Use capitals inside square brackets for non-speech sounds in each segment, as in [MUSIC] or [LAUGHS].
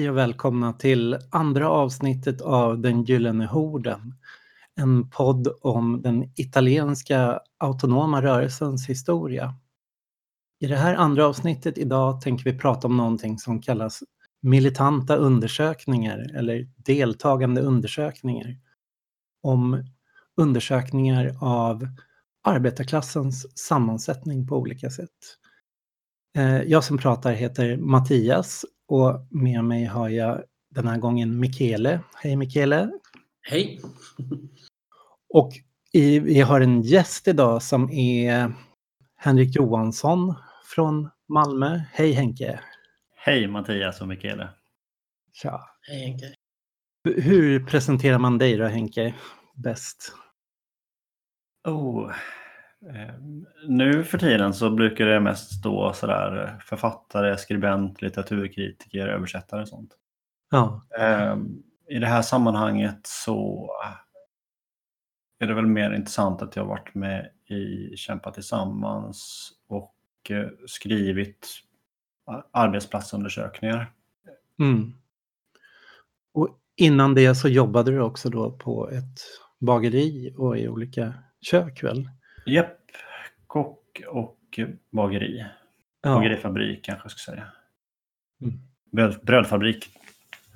Hej och välkomna till andra avsnittet av Den gyllene horden. En podd om den italienska autonoma rörelsens historia. I det här andra avsnittet idag tänker vi prata om någonting som kallas militanta undersökningar eller deltagande undersökningar. Om undersökningar av arbetarklassens sammansättning på olika sätt. Eh, jag som pratar heter Mattias och med mig har jag den här gången Michele. Hej Michele! Hej! [LAUGHS] Och i, vi har en gäst idag som är Henrik Johansson från Malmö. Hej Henke! Hej Mattias och Michele! Tja! Hej Henke! Hur presenterar man dig då Henke bäst? Oh, nu för tiden så brukar det mest stå sådär författare, skribent, litteraturkritiker, översättare och sånt. Ja. Eh, I det här sammanhanget så är det väl mer intressant att jag varit med i Kämpa tillsammans och eh, skrivit arbetsplatsundersökningar. Mm. Och innan det så jobbade du också då på ett bageri och i olika kök väl? Japp, kock och bageri. Ja. Bagerifabrik kanske jag ska säga. Mm. Bröd, brödfabrik.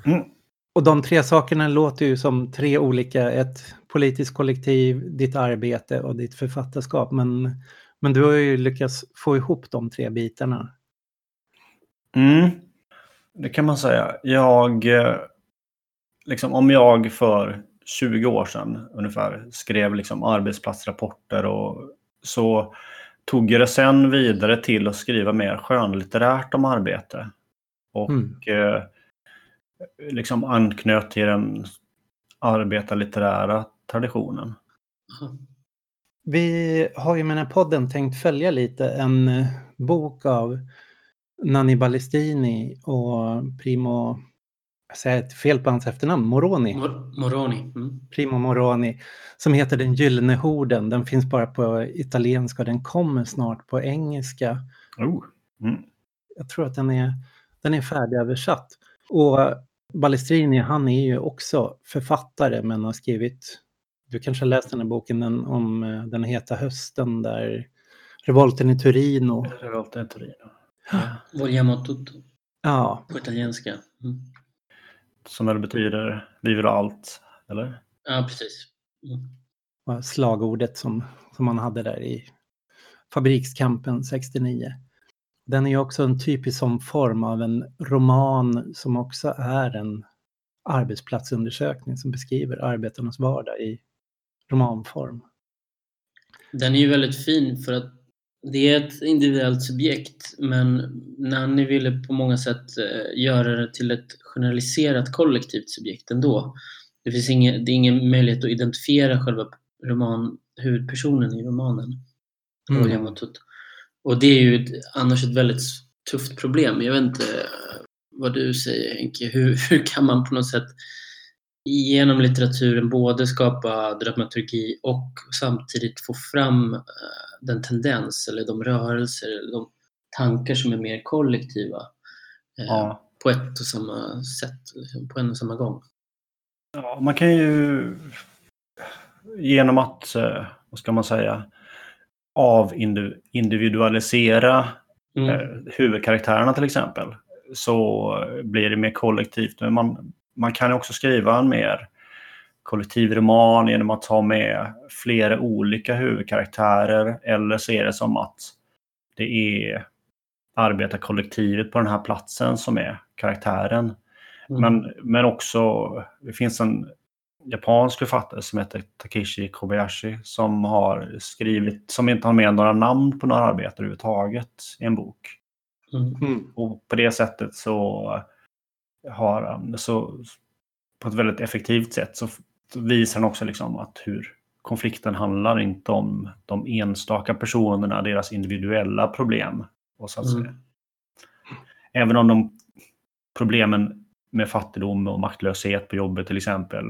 Mm. Och de tre sakerna låter ju som tre olika, ett politiskt kollektiv, ditt arbete och ditt författarskap. Men, men du har ju lyckats få ihop de tre bitarna. Mm. Det kan man säga. Jag, eh, liksom, om jag för 20 år sedan ungefär skrev liksom arbetsplatsrapporter och så tog jag det sen vidare till att skriva mer skönlitterärt om arbete. Och Mm. eh, liksom anknöt till den arbetarlitterära traditionen. Vi har ju med den här podden tänkt följa lite en eh, bok av Nanni Ballestini och Primo, jag säger ett fel på hans efternamn, Moroni. Mor- Moroni. Mm. Primo Moroni, som heter Den gyllene horden. Den finns bara på italienska och den kommer snart på engelska. Oh. Mm. Jag tror att den är, den är färdigöversatt. Och Balestrini, han är ju också författare men har skrivit, du kanske har läst den här boken den, om den heta hösten där revolten i Turino. Revolta i Torino. Vogliamo tutto Ja, på italienska. Mm. Som väl betyder vi vill ha allt, eller? Ja, precis. Mm. slagordet som, som man hade där i fabrikskampen 69. Den är också en typisk sån form av en roman som också är en arbetsplatsundersökning som beskriver arbetarnas vardag i romanform. Den är ju väldigt fin för att det är ett individuellt subjekt men Nanni ville på många sätt eh, göra det till ett generaliserat kollektivt subjekt ändå. Det finns ingen, det är ingen möjlighet att identifiera själva roman, huvudpersonen i romanen. Mm. Och det är ju ett, annars ett väldigt tufft problem. Jag vet inte eh, vad du säger Henke. Hur, [LAUGHS] hur kan man på något sätt genom litteraturen både skapa dramaturgi och samtidigt få fram eh, den tendens eller de rörelser eller de tankar som är mer kollektiva eh, Ja. på ett och samma sätt, liksom, på en och samma gång. Ja, man kan ju genom att, eh, vad ska man säga, avindividualisera Mm. huvudkaraktärerna till exempel så blir det mer kollektivt. Men man, man kan också skriva en mer kollektiv roman genom att ta med flera olika huvudkaraktärer eller se det som att det är arbetarkollektivet på den här platsen som är karaktären. Mm. Men, men också, det finns en japansk författare som heter Takeshi Kobayashi som har skrivit, som inte har med några namn på några arbetare överhuvudtaget i en bok. Mm. Mm. Och på det sättet så har han, så på ett väldigt effektivt sätt så visar han också liksom att hur konflikten handlar inte om de enstaka personerna, deras individuella problem. Och så Mm. Även om de problemen med fattigdom och maktlöshet på jobbet till exempel,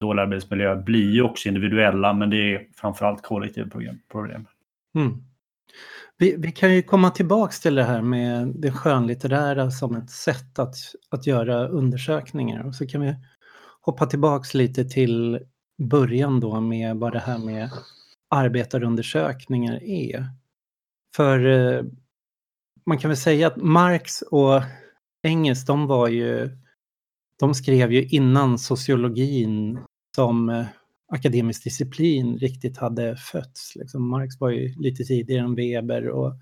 dålig arbetsmiljö, blir ju också individuella men det är framförallt kollektiva problem. problem. Mm. Vi, vi kan ju komma tillbaks till det här med det skönlitterära som ett sätt att, att göra undersökningar. Och så kan vi hoppa tillbaks lite till början då med vad det här med arbetarundersökningar är. För eh, man kan väl säga att Marx och Engels, de var ju, de skrev ju innan sociologin som eh, akademisk disciplin riktigt hade fötts. Liksom Marx var ju lite tidigare än Weber och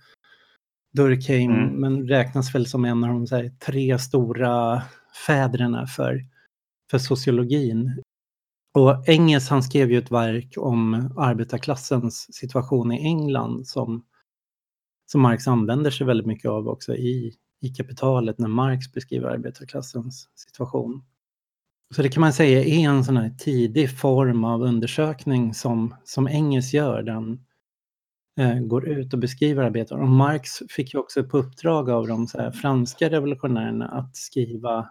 Durkheim, mm. men räknas väl som en av de här, tre stora fäderna för, för sociologin. Och Engels han skrev ju ett verk om arbetarklassens situation i England som, som Marx använder sig väldigt mycket av också i, i kapitalet när Marx beskriver arbetarklassens situation. Så det kan man säga är en sån här tidig form av undersökning som, som Engels gör. Den eh, går ut och beskriver arbetet. Och Marx fick ju också på uppdrag av de så här, franska revolutionärerna att skriva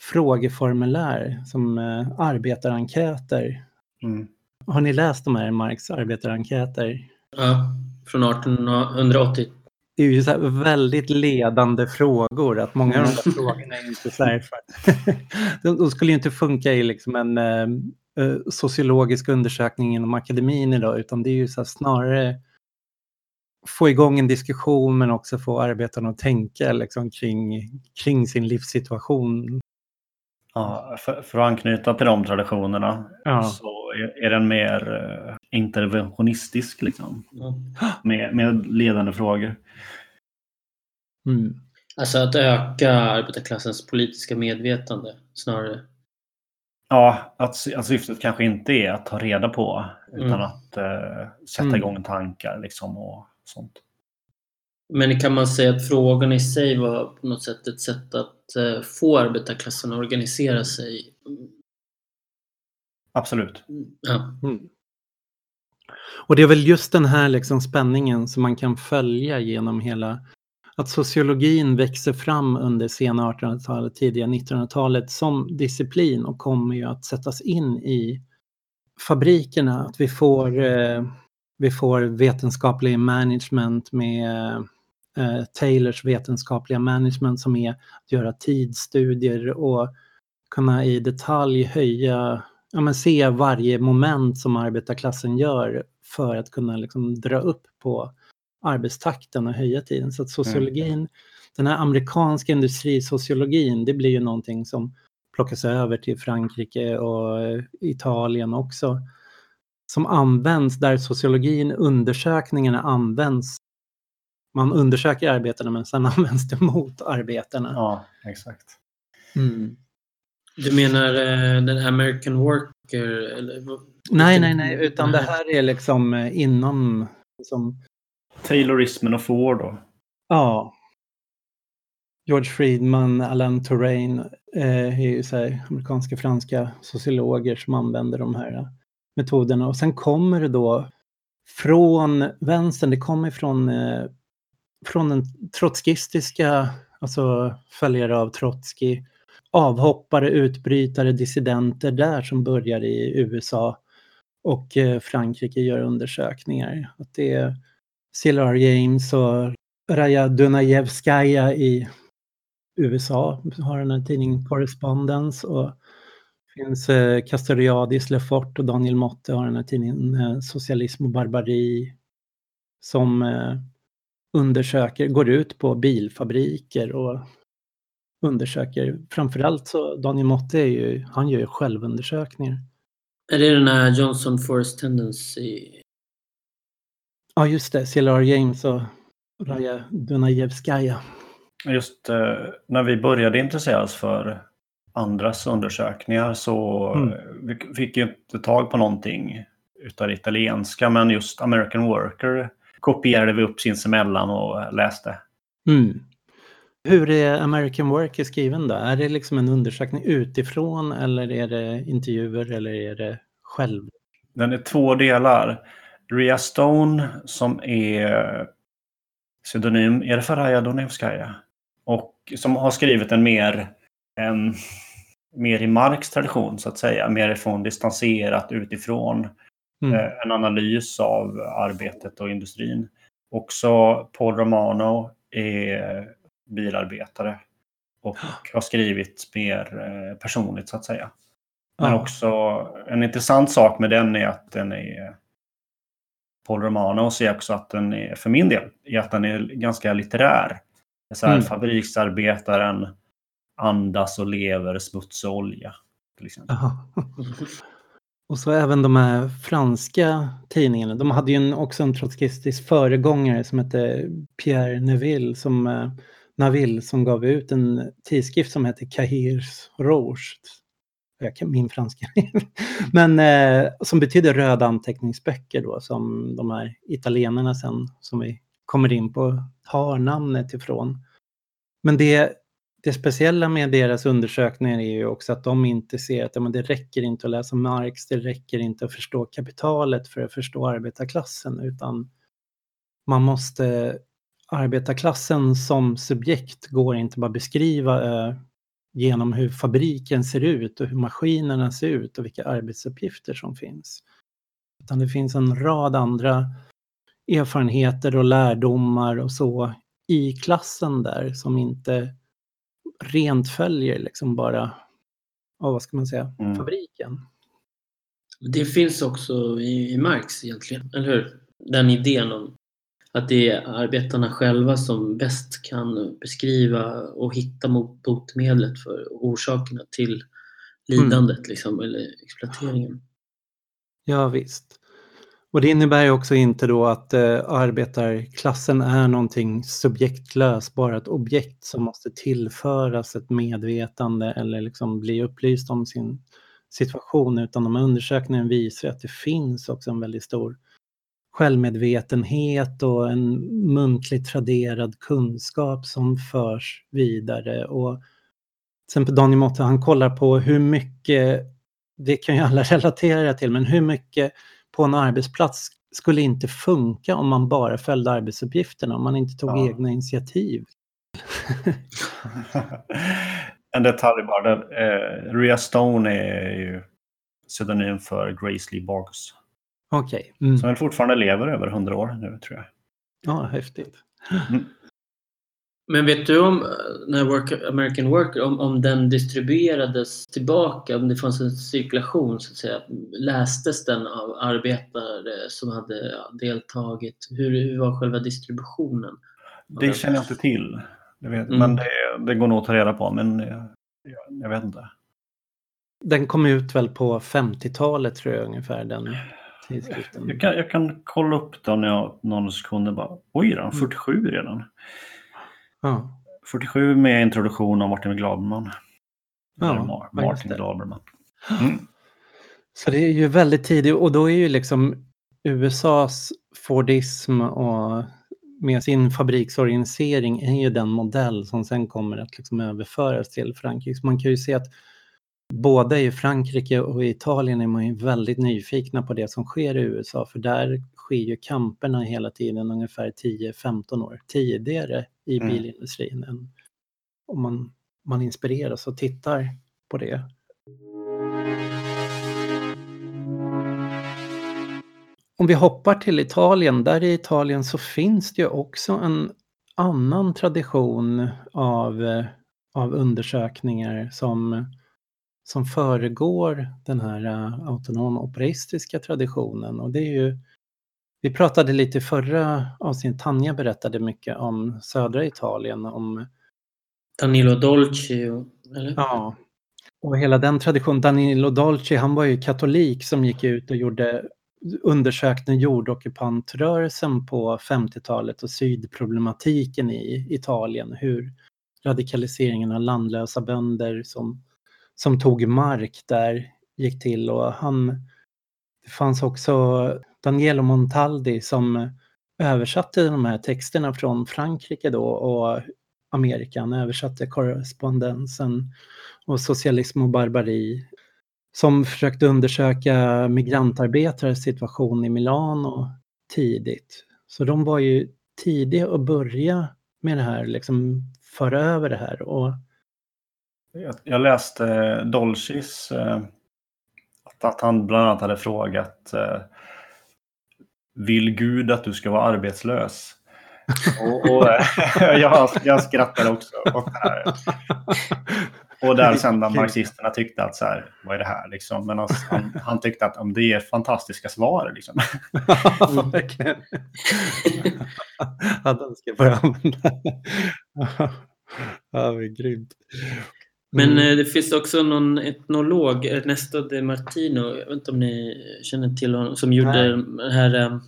frågeformulär som eh, arbetarenkäter. Mm. Har ni läst de här Marx arbetarenkäter? Ja, från 1880 det är ju så väldigt ledande frågor. Att många av de där mm. frågorna är inte så här, [LAUGHS] de, de skulle ju inte funka i liksom en eh, eh, sociologisk undersökning inom akademin idag utan det är ju så snarare få igång en diskussion men också få arbetarna att tänka liksom, kring, kring sin livssituation. Ja, för, för, att anknyta till de traditionerna ja. så är, är den mer eh, interventionistisk liksom. Mm. Med, med ledande frågor. Mm. Alltså att öka arbetarklassens politiska medvetande snarare. Ja, att, att syftet kanske inte är att ta reda på utan mm. att uh, sätta mm. igång tankar liksom och sånt. Men kan man säga att frågan i sig var på något sätt ett sätt att uh, få arbetarklassen att organisera sig? Absolut. Ja. Mm. Och det är väl just den här liksom spänningen som man kan följa genom hela att sociologin växer fram under sena 1800-talet, tidiga 1900-talet som disciplin och kommer ju att sättas in i fabrikerna. Att vi får, eh, vi får vetenskaplig management med eh, Taylors vetenskapliga management som är att göra tidsstudier och kunna i detalj höja, ja men se varje moment som arbetarklassen gör för att kunna liksom dra upp på arbetstakten och höja tiden. Så att sociologin, mm. den här amerikanska industrisociologin, det blir ju någonting som plockas över till Frankrike och Italien också. Som används där sociologin, undersökningarna används. Man undersöker arbetarna men sen [LAUGHS] används det mot arbetarna. Ja, exakt. Mm. Du menar uh, den American Worker? Eller? Nej, nej, nej, utan nej. det här är liksom eh, inom liksom, Taylorismen och Ford då? Ja. George Friedman, Alan Touraine eh, är ju så här, amerikanska franska sociologer som använder de här eh, metoderna. Och sen kommer det då från vänstern, det kommer från, eh, från den trotskistiska, alltså följare av Trotskij. avhoppare, utbrytare, dissidenter där som börjar i USA och eh, Frankrike gör undersökningar. Att det är Silver James och Raja Dunajevskaja i USA har den här tidningen Correspondence och det finns eh, Castoriadis, Lefort och Daniel Motte har den här tidningen eh, Socialism och barbari som eh, undersöker, går ut på bilfabriker och undersöker. Framförallt så Daniel Motte är ju, han gör ju självundersökningar. Är det den här Johnson Forest Tendency Ja, just det. C.L.R. James och Raja Dunajevskaja. Just eh, när vi började intressera oss för andras undersökningar så mm. vi fick ju inte tag på någonting utav det italienska, men just American Worker kopierade vi upp sinsemellan och läste. Mm. Hur är American Worker skriven då? Är det liksom en undersökning utifrån eller är det intervjuer eller är det själv? Den är två delar. Ria Stone som är pseudonym, är det Faraya Donevskaja? Och som har skrivit en mer, en, mer i Marx tradition så att säga, mer ifrån distanserat utifrån mm. eh, en analys av arbetet och industrin. också Paul Romano är bilarbetare och har skrivit mer eh, personligt så att säga. Men också en intressant sak med den är att den är Paul Romano ser också att den är, för min del, är att den är ganska litterär. Så här, Mm. Fabriksarbetaren andas och lever smuts och olja. Till exempel. [LAUGHS] Och så även de här franska tidningarna. De hade ju en, också en trotskistisk föregångare som hette Pierre Neville som, eh, Naville som gav ut en tidskrift som hette Cahiers Rouge. Jag kan min franska. [LAUGHS] Men eh, som betyder röda anteckningsböcker då som de här italienarna sen som vi kommer in på har namnet ifrån. Men det, det speciella med deras undersökningar är ju också att de inte ser att ja, men det räcker inte att läsa Marx, det räcker inte att förstå kapitalet för att förstå arbetarklassen, utan man måste arbetarklassen som subjekt går inte bara beskriva eh, genom hur fabriken ser ut och hur maskinerna ser ut och vilka arbetsuppgifter som finns. Utan det finns en rad andra erfarenheter och lärdomar och så i klassen där som inte rent följer liksom bara, ja, vad ska man säga, Mm. fabriken. Det finns också i, i Marx egentligen, eller hur? Den idén om att det är arbetarna själva som bäst kan beskriva och hitta mot botemedlet för orsakerna till lidandet liksom, eller exploateringen. Ja visst. Och det innebär ju också inte då att eh, arbetarklassen är någonting subjektlöst, bara ett objekt som måste tillföras ett medvetande eller liksom bli upplyst om sin situation, utan de här undersökningarna visar att det finns också en väldigt stor självmedvetenhet och en muntligt traderad kunskap som förs vidare. Och till exempel Daniel Motta, han kollar på hur mycket, det kan ju alla [LAUGHS] relatera till, men hur mycket på en arbetsplats skulle inte funka om man bara följde arbetsuppgifterna, om man inte tog Ja. egna initiativ. [LAUGHS] en detalj bara. Eh, Rhea Stone är ju pseudonym för Grace Lee Boggs. Okej, mm. Som fortfarande lever över 100 år nu tror jag. ja, häftigt. Men vet du om när Work, American Worker, om, om den distribuerades tillbaka, om det fanns en cirkulation så att säga, lästes den av arbetare som hade deltagit? Hur, hur var själva distributionen? Det känner jag inte till. Jag vet, Mm. Men det, det går nog att ta reda på. Men jag, jag vet inte. Den kom ut väl på 50-talet tror jag ungefär, den tidskriften. Jag kan, jag kan kolla upp det om jag någon sekund. Bara, Oj, då, 47 redan. Ja, 47 med introduktion av Martin Glaberman. Ja, Mar- Martin. Glaberman. Mm. Så det är ju väldigt tidigt och då är ju liksom USAs Fordism och med sin fabriksorganisering är ju den modell som sen kommer att liksom överföras till Frankrike. Så man kan ju se att både i Frankrike och i Italien är man ju väldigt nyfikna på det som sker i USA för där sker ju kamperna hela tiden ungefär 10-15 år tidigare i Mm. bilindustrin än om man, man inspireras och tittar på det. Om vi hoppar till Italien, där i Italien så finns det ju också en annan tradition av, eh, av undersökningar som, som föregår den här eh, autonoma operaistiska traditionen. Och det är ju, vi pratade lite i förra avsnittet, Tanja berättade mycket om södra Italien, om Danilo Dolci, eller? Ja, och hela den traditionen. Danilo Dolci, han var ju katolik som gick ut och gjorde undersökte jordockupantrörelsen på 50-talet och sydproblematiken i Italien. Hur radikaliseringen av landlösa bönder som, som tog mark där gick till. Och han, det fanns också Danielo Montaldi som eh, översatte de här texterna från Frankrike då och Amerika. Han översatte korrespondensen och socialism och barbari som försökte undersöka migrantarbetares situation i Milano tidigt. Så de var ju tidiga att börja med det här, liksom föra över det här. Och, Jag, läste eh, Dolcis eh, att, han bland annat hade frågat vill Gud att du ska vara arbetslös? Och, och eh, [LAUGHS] jag, jag skrattade också åt det här. Och där sen när marxisterna tyckte att så här, vad är det här liksom? Men alltså, han, han, tyckte att om det är fantastiska svar liksom. [LAUGHS] Ja, verkligen. Att den ska jag börja använda. [LAUGHS] Ja, grymt. Men Mm. eh, det finns också någon etnolog, Ernesto de Martino, jag vet inte om ni känner till honom, som gjorde Nej. de här eh,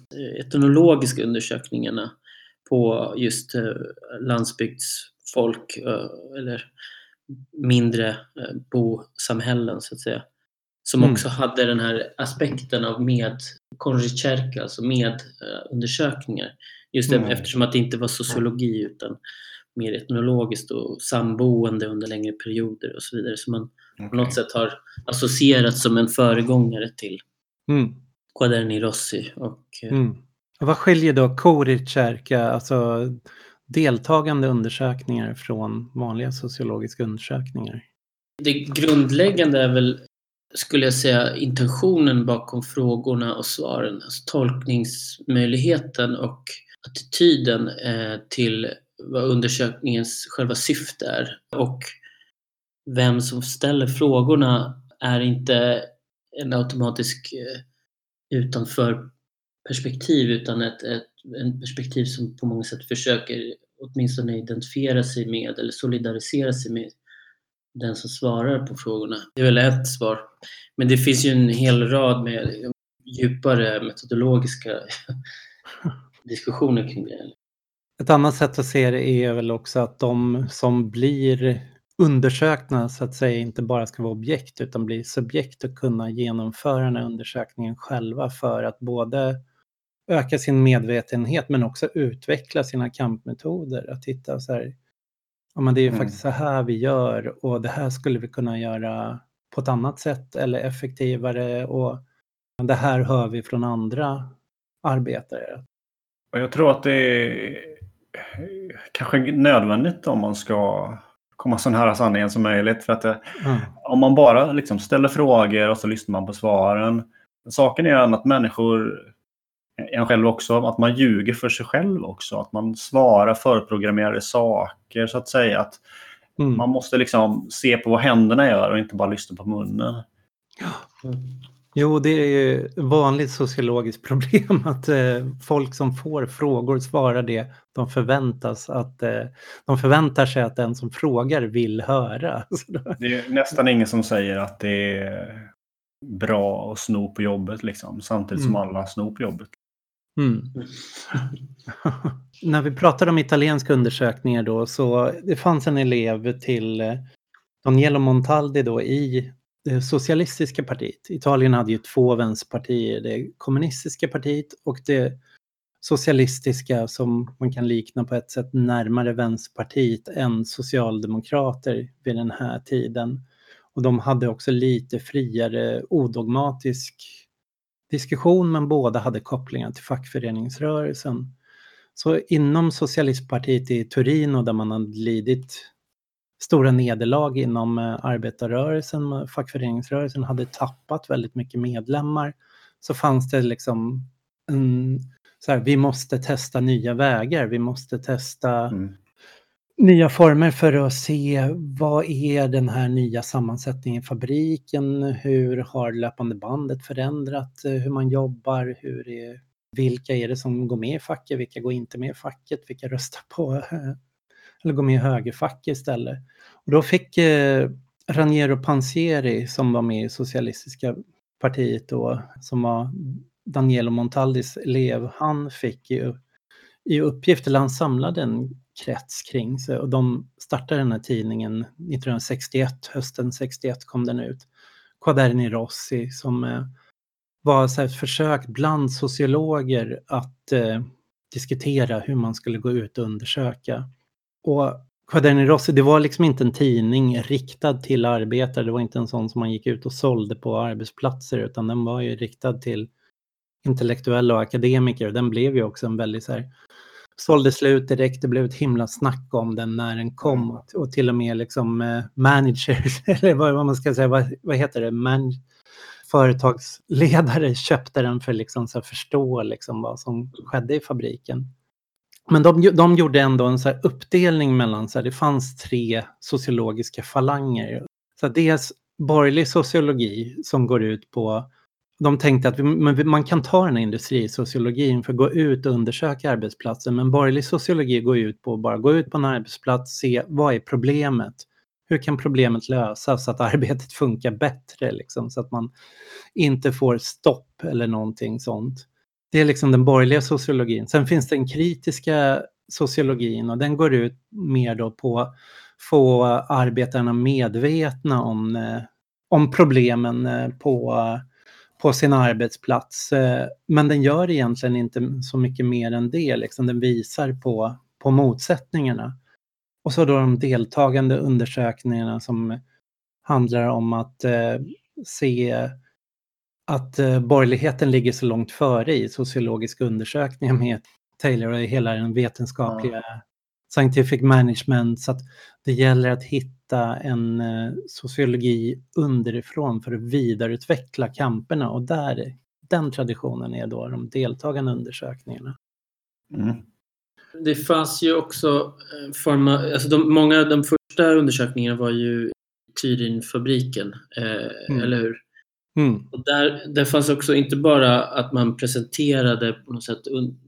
etnologiska undersökningarna på just eh, landsbygdsfolk eller mindre bosamhällen så att säga. Som Mm. också hade den här aspekten av med konricerka, alltså med undersökningar. Just Mm. eftersom att det inte var sociologi utan mer etnologiskt och samboende under längre perioder och så vidare. Så man på något sätt har associerats som en föregångare till Mm. Quaderni Rossi. Och, eh, Mm. Och vad skiljer då Korikärka, alltså deltagande undersökningar från vanliga sociologiska undersökningar? Det grundläggande är väl, skulle jag säga, intentionen bakom frågorna och svaren. Alltså tolkningsmöjligheten och attityden eh, till vad undersökningens själva syfte är. Och vem som ställer frågorna är inte en automatisk eh, utanför perspektiv utan ett, ett en perspektiv som på många sätt försöker åtminstone identifiera sig med eller solidarisera sig med den som svarar på frågorna. Det är väl ett svar. Men det finns ju en hel rad med djupare metodologiska [LAUGHS] diskussioner kring det. Ett annat sätt att se det är väl också att de som blir undersökna så att säga inte bara ska vara objekt utan bli subjekt och kunna genomföra den här undersökningen själva för att både öka sin medvetenhet men också utveckla sina kampmetoder. Att hitta så här, ja men det är ju Mm. faktiskt så här vi gör och det här skulle vi kunna göra på ett annat sätt eller effektivare och det här hör vi från andra arbetare. Och jag tror att det är kanske nödvändigt om man ska komma så nära sanningen som möjligt. För att det, Ja. om man bara liksom ställer frågor och så lyssnar man på svaren. Saken är att människor, en själv också, att man ljuger för sig själv också. Att man svarar förprogrammerade saker så att säga. Att Mm. man måste liksom se på vad händerna gör och inte bara lyssna på munnen. Jo, det är ju ett vanligt sociologiskt [LAUGHS] problem att eh, folk som får frågor svarar det de förväntas att eh, de förväntar sig att den som frågar vill höra. [LAUGHS] Det är nästan ingen som säger att det är bra att sno på jobbet liksom. Samtidigt som Mm. alla snor på jobbet. Mm. [LAUGHS] När vi pratar om italienska undersökningar då så det fanns en elev till eh, Danielo Montaldi då i det socialistiska partiet. Italien hade ju två vänsterpartier, det kommunistiska partiet och det socialistiska som man kan likna på ett sätt närmare vänsterpartiet än socialdemokrater vid den här tiden. Och de hade också lite friare odogmatisk diskussion men båda hade kopplingar till fackföreningsrörelsen. Så inom socialistpartiet i Turin och där man hade lidit stora nederlag inom eh, arbetarrörelsen, fackföreningsrörelsen hade tappat väldigt mycket medlemmar, så fanns det liksom en, så här, vi måste testa nya vägar, vi måste testa Mm. nya former för att se vad är den här nya sammansättningen i fabriken, hur har löpande bandet förändrat eh, hur man jobbar, hur är, vilka är det som går med i facket, vilka går inte med i facket, vilka röstar på eh, eller gå med i högerfack istället. Och då fick eh, Raniero Pansieri som var med i Socialistiska partiet då, som var Danielo Montaldis elev, han fick ju i uppgift, eller han samlade en krets kring sig och de startade den här tidningen 1961, hösten 61 kom den ut. Quaderni Rossi som eh, var så här ett försök bland sociologer att eh, diskutera hur man skulle gå ut och undersöka. Och Quaderni Rossi, det var liksom inte en tidning riktad till arbetare, det var inte en sån som man gick ut och sålde på arbetsplatser utan den var ju riktad till intellektuella och akademiker. Den blev ju också en väldigt så här sålde slut direkt, det blev ett himla snack om den när den kom. Och, och till och med liksom eh, managers, [LAUGHS] eller vad, man ska säga, vad, vad heter det, Man, företagsledare [LAUGHS] köpte den för liksom så att förstå liksom vad som skedde i fabriken. Men de, de gjorde ändå en så uppdelning mellan, så här, det fanns tre sociologiska falanger. Så dels borgerlig sociologi som går ut på de tänkte att vi, man kan ta den här industrisociologin för att gå ut och undersöka arbetsplatsen. Men borgerlig sociologi går ut på att bara gå ut på en arbetsplats, se vad är problemet? Hur kan problemet lösas så att arbetet funkar bättre? Liksom, så att man inte får stopp eller någonting sånt. Det är liksom den borgerliga sociologin. Sen finns den kritiska sociologin och den går ut mer då på att få arbetarna medvetna om, eh, om problemen eh, på på sin arbetsplats. Eh, men den gör egentligen inte så mycket mer än det. Liksom. Den visar på, på motsättningarna. Och så då de deltagande undersökningarna som handlar om att eh, se att eh, borgerligheten ligger så långt före i sociologiska undersökningar med Taylor och hela den vetenskapliga ja. scientific management. Så att det gäller att hitta en eh, sociologi underifrån för att vidareutveckla kamperna och där, den traditionen är då de deltagande undersökningarna. Mm. Det fanns ju också eh, forma, alltså de, många av de första undersökningarna var ju Tyrinfabriken, eh, mm. eller hur? Mm. Och där, där fanns också inte bara att man presenterade på något sätt un,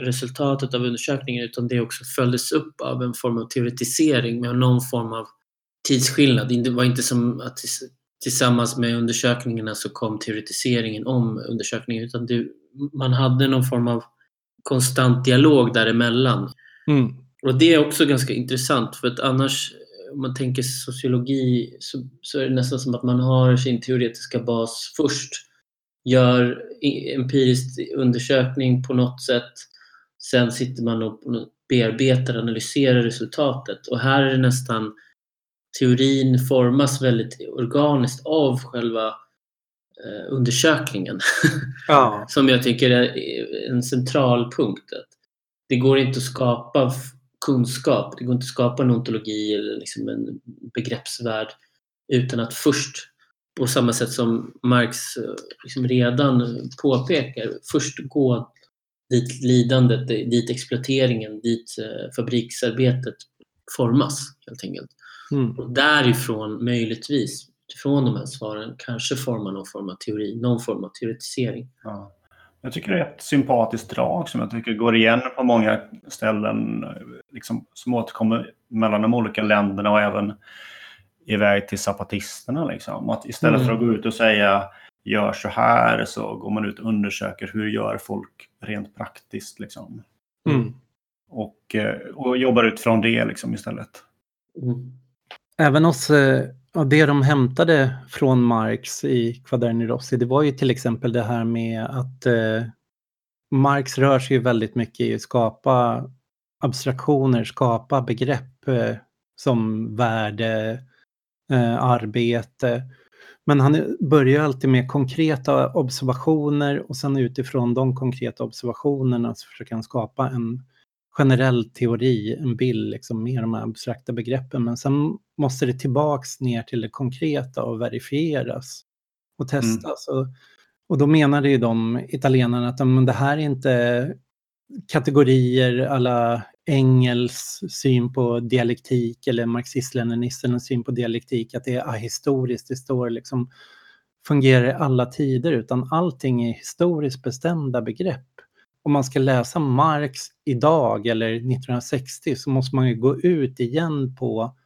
resultatet av undersökningen utan det också följdes upp av en form av teoretisering med någon form av tidsskillnad. Det var inte som att tillsammans med undersökningarna så kom teoretiseringen om undersökningen utan det, man hade någon form av konstant dialog däremellan. Mm. Och det är också ganska intressant för att annars om man tänker sociologi så, så är det nästan som att man har sin teoretiska bas först, gör empirisk undersökning på något sätt, sen sitter man och bearbetar, analyserar resultatet och här är det nästan teorin formas väldigt organiskt av själva eh, undersökningen. [LAUGHS] Ja. Som jag tycker är en central punkt. Det går inte att skapa kunskap, det går inte att skapa en ontologi eller liksom en begreppsvärld utan att först, på samma sätt som Marx eh, liksom redan påpekar, först gå dit lidandet, dit exploateringen, dit eh, fabriksarbetet formas helt enkelt. Mm. Och därifrån möjligtvis, utifrån de här svaren, kanske forma någon form av teori, någon form av teoretisering. Ja. Jag tycker det är ett sympatiskt drag som jag tycker går igen på många ställen liksom, som återkommer mellan de olika länderna och även iväg till zapatisterna. Liksom. Att istället mm. för att gå ut och säga gör så här så går man ut och undersöker hur gör folk rent praktiskt. Liksom. Mm. Och, eh, och jobbar utifrån det liksom, istället. Mm. Även hos, Ja, det de hämtade från Marx i Quaderni Rossi, det var ju till exempel det här med att eh, Marx rör sig väldigt mycket i att skapa abstraktioner, skapa begrepp eh, som värde, eh, arbete. Men han börjar alltid med konkreta observationer och sen utifrån de konkreta observationerna så försöker han skapa en generell teori, en bild liksom, med de här abstrakta begreppen. Men sen måste det tillbaks ner till det konkreta och verifieras och testas. Mm. Och, och då menade ju de italienarna att men det här är inte kategorier alla Engels syn på dialektik eller marxist-leninisternas syn på dialektik, att det är ahistoriskt, det står liksom fungerar i alla tider, utan allting är historiskt bestämda begrepp om man ska läsa Marx idag eller 1960 så måste man ju gå ut igen på,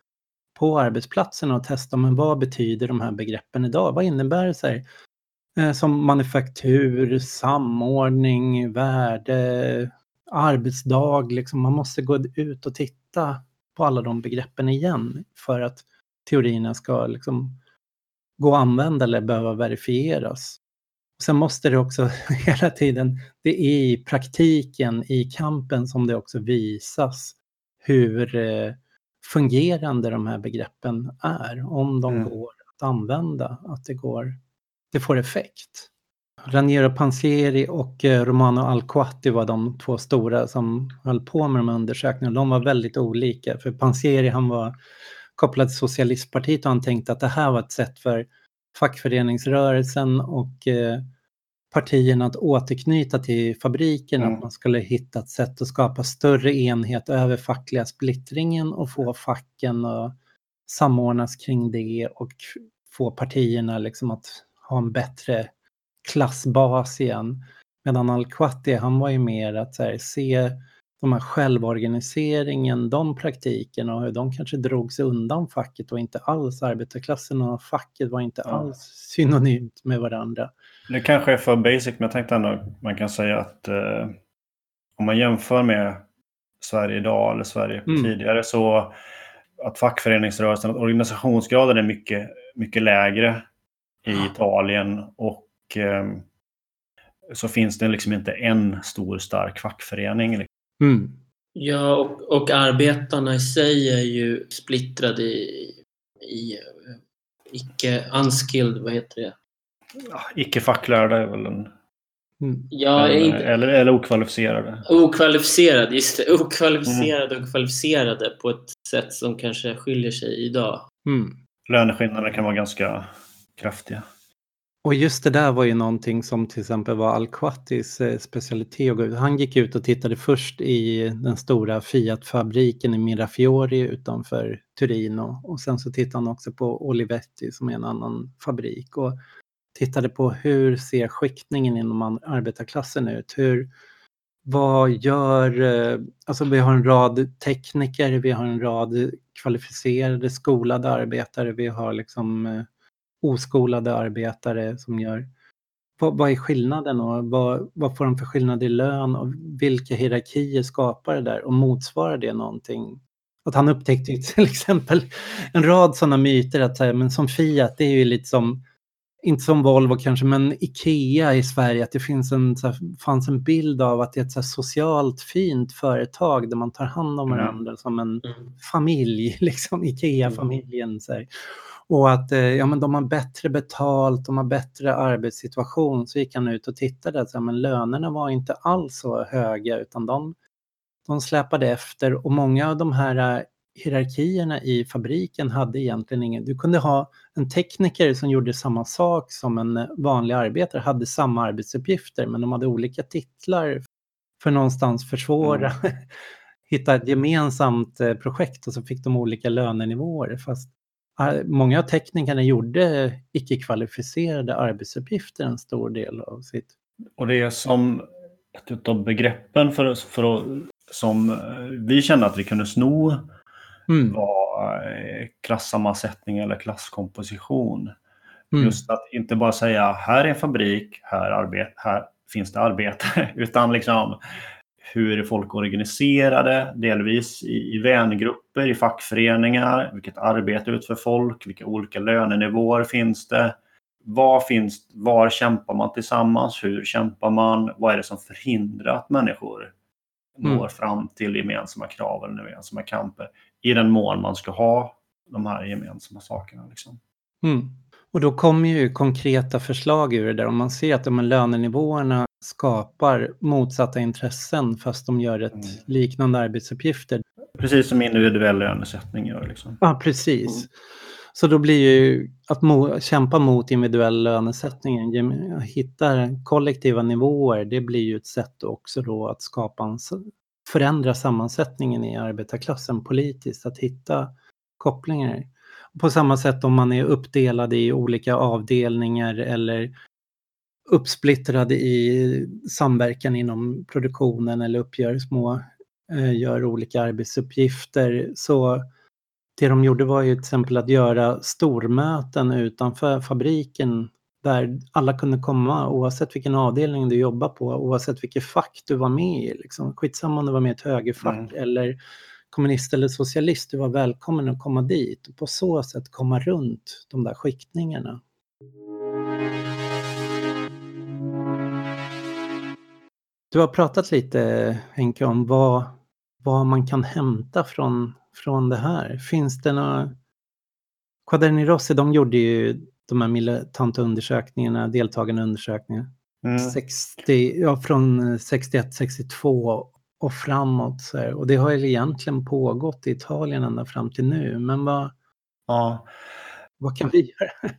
på arbetsplatsen och testa men vad betyder de här begreppen idag? Vad innebär det? Så här, eh, som manufaktur, samordning, värde, arbetsdag. Liksom. Man måste gå ut och titta på alla de begreppen igen för att teorierna ska liksom, gå att använda eller behöva verifieras. Sen måste det också [LAUGHS] hela tiden, det är i praktiken, i kampen som det också visas hur eh, fungerande de här begreppen är, om de mm. går att använda, att det, går, det får effekt. Raniero Pansieri och eh, Romano Alcoatti var de två stora som höll på med de här undersökningarna. De var väldigt olika, för Pansieri han var kopplad till Socialistpartiet och han tänkte att det här var ett sätt för fackföreningsrörelsen och eh, partierna att återknyta till fabriken, Mm. att man skulle hitta ett sätt att skapa större enhet över fackliga splittringen och få facken att samordnas kring det och få partierna liksom att ha en bättre klassbas igen. Medan Al-Qati, han var ju mer att här, se de här självorganiseringen, de praktiken och hur de kanske drog sig undan facket och inte alls arbetarklassen och facket var inte Ja. alls synonymt med varandra. Det kanske är för basic, men jag tänkte ändå man kan säga att eh, om man jämför med Sverige idag eller Sverige Mm. tidigare så att fackföreningsrörelsen, att organisationsgraden är mycket, mycket lägre i Italien och eh, så finns det liksom inte en stor stark fackförening. Mm. Ja, och, och arbetarna i sig är ju splittrade i, i eh, icke unskilled, vad heter det? Ja, Icke-facklärda är väl en... Mm. Ja, eller, inte, eller, eller okvalificerade. okvalificerade, just det. Okvalificerade och kvalificerade på ett sätt som kanske skiljer sig idag. Mm. Löneskillnaderna kan vara ganska kraftiga. Och just det där var ju någonting som till exempel var Al-Qatis eh, specialitet. Han gick ut och tittade först i den stora Fiat-fabriken i Mirafiori utanför Turino. Och sen så tittade han också på Olivetti som är en annan fabrik. Och tittade på hur ser skiktningen inom arbetarklassen ut? Hur, vad gör, eh, alltså vi har en rad tekniker, vi har en rad kvalificerade skolade arbetare, vi har liksom eh, oskolade arbetare som gör... Vad, vad är skillnaden och vad, vad får de för skillnad i lön och vilka hierarkier skapar det där och motsvarar det någonting? Att han upptäckte [LAUGHS] till exempel en rad sådana myter att så här, men som Fiat, det är ju lite som, inte som Volvo kanske, men Ikea i Sverige, att det finns en, så här, fanns en bild av att det är ett så här socialt fint företag där man tar hand om Mm. varandra som en Mm. familj, [LAUGHS] liksom Ikea-familjen. Så här. Och att eh, ja, men de har bättre betalt, de har bättre arbetssituation. Så gick han ut och tittade, så men lönerna var inte alls så höga utan de, de släpade efter och många av de här eh, hierarkierna i fabriken hade egentligen ingen... Du kunde ha en tekniker som gjorde samma sak som en eh, vanlig arbetare, hade samma arbetsuppgifter men de hade olika titlar för någonstans försvåra, [LAUGHS] hitta ett gemensamt projekt och så fick de olika lönenivåer. Fast många av teknikerna gjorde icke-kvalificerade arbetsuppgifter en stor del av sitt... Och det är som ett av begreppen för, för som eh, vi kände att vi kunde sno Mm. var eh, klassammansättning eller klasskomposition. Mm. Just att inte bara säga här är en fabrik, här, arbet, här finns det arbetare, [LAUGHS] utan liksom hur är folk organiserade, delvis i, i vängrupper, i fackföreningar, vilket arbete utför folk, vilka olika lönenivåer finns det, var, finns, var kämpar man tillsammans, hur kämpar man, vad är det som förhindrar att människor Mm. når fram till gemensamma krav eller gemensamma kamper i den mån man ska ha de här gemensamma sakerna. Liksom. Mm. Och då kommer ju konkreta förslag ur det där. Om man ser att de här lönenivåerna skapar motsatta intressen fast de gör ett Mm. liknande arbetsuppgifter. Precis som individuell lönesättning gör. Liksom. Ja, precis. Så då blir ju att mo- kämpa mot individuell lönesättning, hitta kollektiva nivåer, det blir ju ett sätt också då att skapa en, förändra sammansättningen i arbetarklassen politiskt, att hitta kopplingar. På samma sätt om man är uppdelad i olika avdelningar eller uppsplittrad i samverkan inom produktionen eller uppgör små, eh, gör olika arbetsuppgifter. Så det de gjorde var ju till exempel att göra stormöten utanför fabriken där alla kunde komma oavsett vilken avdelning du jobbar på, oavsett vilket fack du var med i. Liksom. Skitsamma om du var med i ett högerfack Mm. eller kommunist eller socialist, du var välkommen att komma dit och på så sätt komma runt de där skiktningarna. Du har pratat lite Henke om vad, vad man kan hämta från, från det här. Finns det några... Quaderni Rossi, de gjorde ju de här militanta undersökningarna, deltagande undersökningar. Mm. 60, ja, från 61, 62 och framåt. Så här. Och det har ju egentligen pågått i Italien ända fram till nu. Men vad, Ja. vad kan vi göra?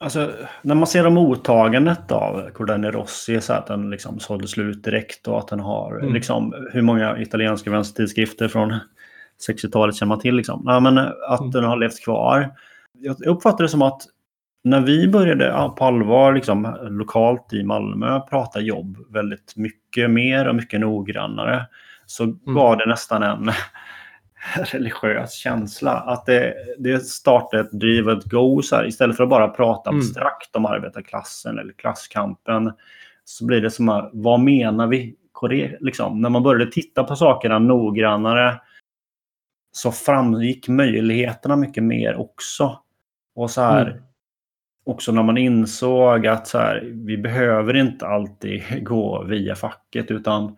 Alltså, när man ser om mottagandet av Cordani Rossi, så att den liksom sålde slut direkt och att den har Mm. liksom, hur många italienska vänstertidskrifter från 60-talet känner man till. Liksom. Ja, men att Mm. den har levt kvar. Jag uppfattar det som att när vi började ja, på allvar liksom, lokalt i Malmö prata jobb väldigt mycket mer och mycket noggrannare så Mm. var det nästan en [LAUGHS] religiös känsla. Att det, det startade ett driv, ett go. Så här, istället för att bara prata Mm. abstrakt om arbetarklassen eller klasskampen så blir det som att, vad menar vi? Liksom, när man började titta på sakerna noggrannare så framgick möjligheterna mycket mer också. Och så här, Mm. också när man insåg att så här, vi behöver inte alltid [LAUGHS] gå via facket utan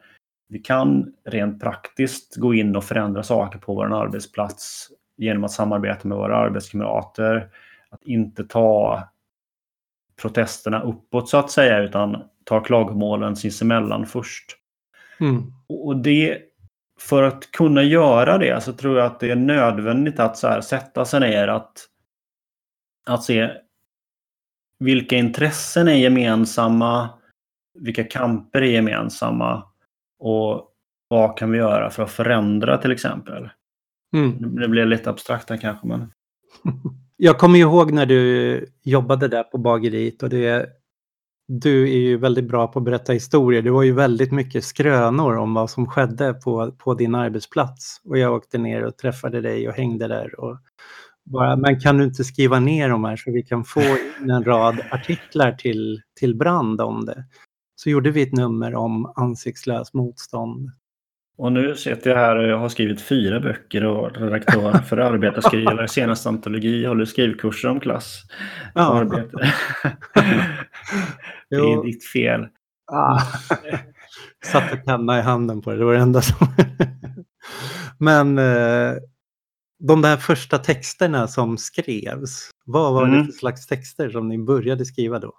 vi kan rent praktiskt gå in och förändra saker på vår arbetsplats genom att samarbeta med våra arbetskamrater. Att inte ta protesterna uppåt så att säga utan ta klagomålen sinsemellan först. Mm. Och det, för att kunna göra det så tror jag att det är nödvändigt att så här, sätta sig ner att, att se vilka intressen är gemensamma, vilka kamper är gemensamma och vad kan vi göra för att förändra till exempel. Mm. Det blir lite abstrakt här kanske men [LAUGHS] Jag kommer ihåg när du jobbade där på bageriet och det, du är ju väldigt bra på att berätta historier. Det var ju väldigt mycket skrönor om vad som skedde på, på din arbetsplats. Och jag åkte ner och träffade dig och hängde där. Och bara, men kan du inte skriva ner de här så vi kan få in en rad artiklar till, till Brand om det? Så gjorde vi ett nummer om ansiktslös motstånd. Och nu sitter jag här och jag har skrivit fyra böcker och redaktör för [LAUGHS] arbetarskrivare. Senaste antologi håller skrivkurser om klass och Ja. arbete. [LAUGHS] Det är ditt fel. Ah. Satte penna i handen på det, det var det enda som... Men eh, de där första texterna som skrevs, vad var det Mm. för slags texter som ni började skriva då?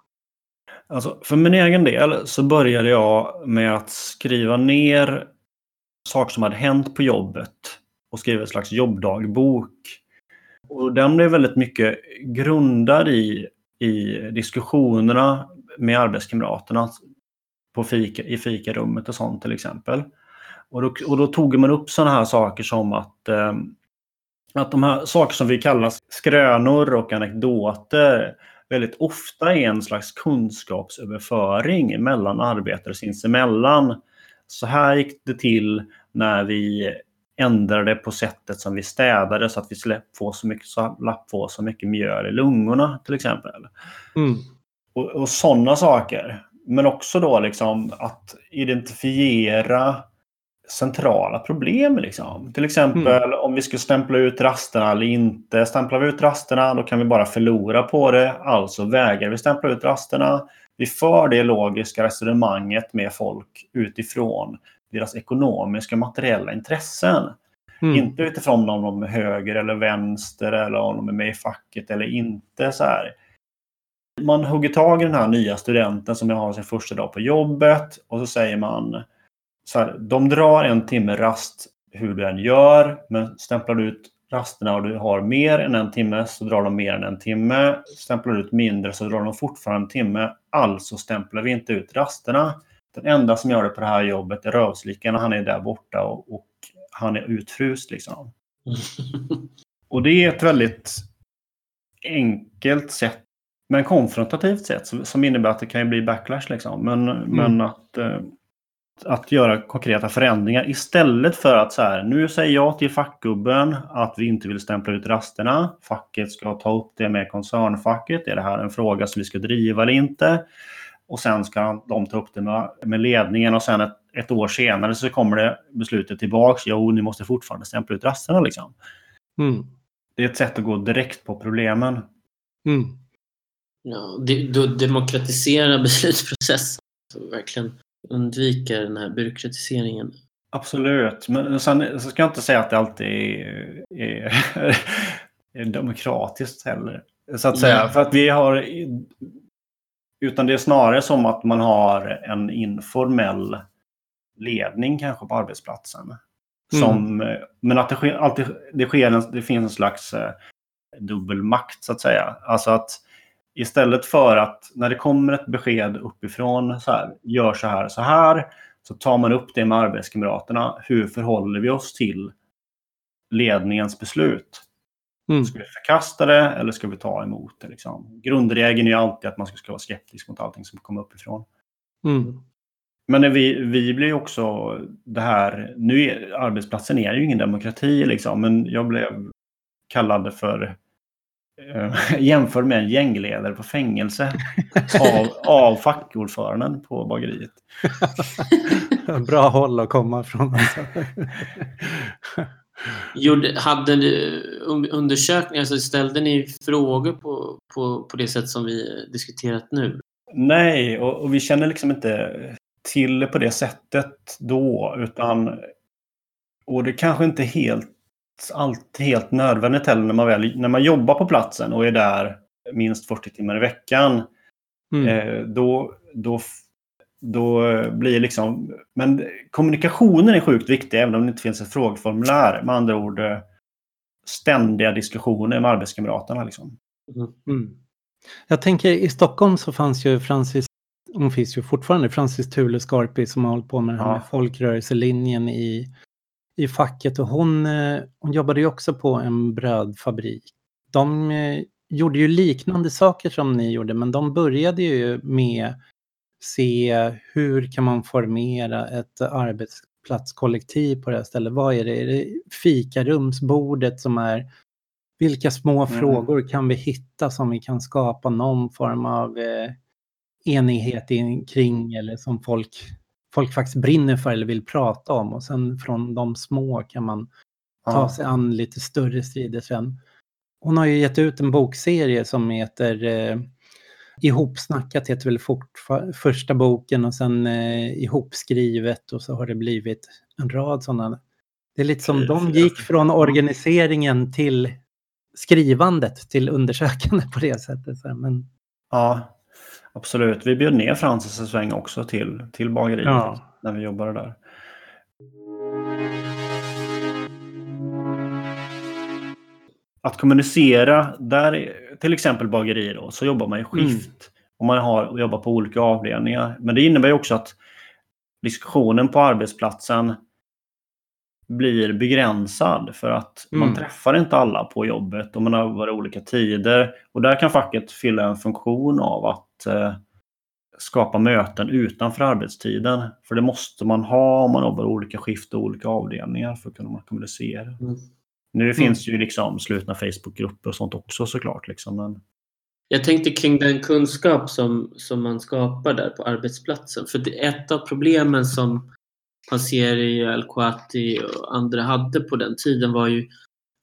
Alltså, för min egen del så började jag med att skriva ner saker som hade hänt på jobbet och skriva en slags jobbdagbok. Och den blev väldigt mycket grundad i, i diskussionerna med arbetskamraterna på fika, i fikarummet och sånt till exempel. Och då, och då tog man upp sådana här saker som att, eh, att de här saker som vi kallar skrönor och anekdoter väldigt ofta är en slags kunskapsöverföring mellan arbetare sinsemellan. Så här gick det till när vi ändrade på sättet som vi städade så att vi slapp få så mycket, slapp få så mycket mjöl i lungorna till exempel. Mm. Och, och sådana saker. Men också då liksom att identifiera centrala problem. Liksom. Till exempel om vi ska stämpla ut rasterna eller inte. Stämplar vi ut rasterna då kan vi bara förlora på det. Alltså vägrar vi stämpla ut rasterna. Vi för det logiska resonemanget med folk utifrån deras ekonomiska materiella intressen. Mm. Inte utifrån om de är höger eller vänster eller om de är med i facket eller inte. Så här. Man hugger tag i den här nya studenten som har sin första dag på jobbet och så säger man så här, de drar en timme rast hur du än gör, men stämplar du ut rasterna och du har mer än en timme så drar de mer än en timme. Stämplar du ut mindre så drar de fortfarande en timme. Alltså stämplar vi inte ut rasterna. Den enda som gör det på det här jobbet är rövslickan och han är där borta och, och han är utfryst liksom. [LAUGHS] Och det är ett väldigt enkelt sätt, men konfrontativt sätt som, innebär att det kan ju bli backlash liksom. Men, men att, eh, att göra konkreta förändringar istället för att så här, nu säger jag till fackgubben att vi inte vill stämpla ut rasterna. Facket ska ta upp det med koncernfacket. Är det här en fråga som vi ska driva eller inte? Och sen ska de ta upp det med, med ledningen och sen ett, ett år senare så kommer det beslutet tillbaks. Jo, ni måste fortfarande stämpla ut rasterna liksom. Mm. Det är ett sätt att gå direkt på problemen. Mm. Ja, det, då demokratisera [LAUGHS] beslutsprocessen. Så verkligen undvika den här byråkratiseringen. Absolut, men sen så ska jag inte säga att det alltid är, är, [LAUGHS] är demokratiskt heller. Så att säga. Nej. För att vi har... Utan det är snarare som att man har en informell ledning kanske på arbetsplatsen. Som, Men att det, sker, alltid, det, sker en, det finns en slags eh, dubbelmakt så att säga. Alltså att istället för att när det kommer ett besked uppifrån, så här, gör så här, så här, så tar man upp det med arbetskamraterna. Hur förhåller vi oss till ledningens beslut? Mm. Ska vi förkasta det eller ska vi ta emot det? Liksom? Grundregeln är ju alltid att man ska vara skeptisk mot allting som kommer uppifrån. Mm. Men vi, vi blir också det här, nu är arbetsplatsen är ju ingen demokrati liksom, men jag blev kallad för eh, [LAUGHS] jämförd med en gängledare på fängelse av, av fackordföranden på bageriet. [LAUGHS] Bra håll att komma från. Alltså. [LAUGHS] Gjorde, hade ni un- undersökningar, alltså ställde ni frågor på, på, på det sätt som vi diskuterat nu? Nej, och, och vi känner liksom inte till det på det sättet då, utan och det kanske inte helt, alltid helt nödvändigt heller när man, väl, när man jobbar på platsen och är där minst 40 timmar i veckan. Mm. Eh, då, då, då blir liksom... Men kommunikationen är sjukt viktig även om det inte finns ett frågeformulär. Med andra ord eh, ständiga diskussioner med arbetskamraterna. Liksom. Mm. Jag tänker i Stockholm så fanns ju Francis, hon finns ju fortfarande, Francis Thule Skarpi som har hållit på med Ja. med folkrörelselinjen i, i facket och hon, eh, hon jobbade ju också på en brödfabrik. De eh, gjorde ju liknande saker som ni gjorde men de började ju med se hur kan man formera ett arbetsplatskollektiv på det här stället. Vad är det? Är det fikarumsbordet som är vilka små Mm. frågor kan vi hitta som vi kan skapa någon form av eh, enighet in, kring eller som folk, folk faktiskt brinner för eller vill prata om och sen från de små kan man ta Ja. sig an lite större strider sen. Hon har ju gett ut en bokserie som heter eh, Ihopsnackat heter väl fortfar- första boken och sen eh, Ihopskrivet och så har det blivit en rad sådana. Det är lite som de gick från organiseringen till skrivandet till undersökande på det sättet. Men, Ja, absolut. Vi bjöd ner Francis en sväng också till, till bageriet Ja. när vi jobbade där. Att kommunicera, där till exempel bageri då, så jobbar man i skift. Och man har, och jobbar på olika avdelningar. Men det innebär också att diskussionen på arbetsplatsen blir begränsad för att man Mm. träffar inte alla på jobbet och man har olika tider. Och där kan facket fylla en funktion av att eh, skapa möten utanför arbetstiden. För det måste man ha om man jobbar olika skift och olika avdelningar för att kunna kommunicera. Mm. Nu finns ju liksom slutna Facebookgrupper och sånt också såklart. Liksom, men... Jag tänkte kring den kunskap som, som man skapar där på arbetsplatsen. För det, ett av problemen som Panseri, Al-Kwati och andra hade på den tiden var ju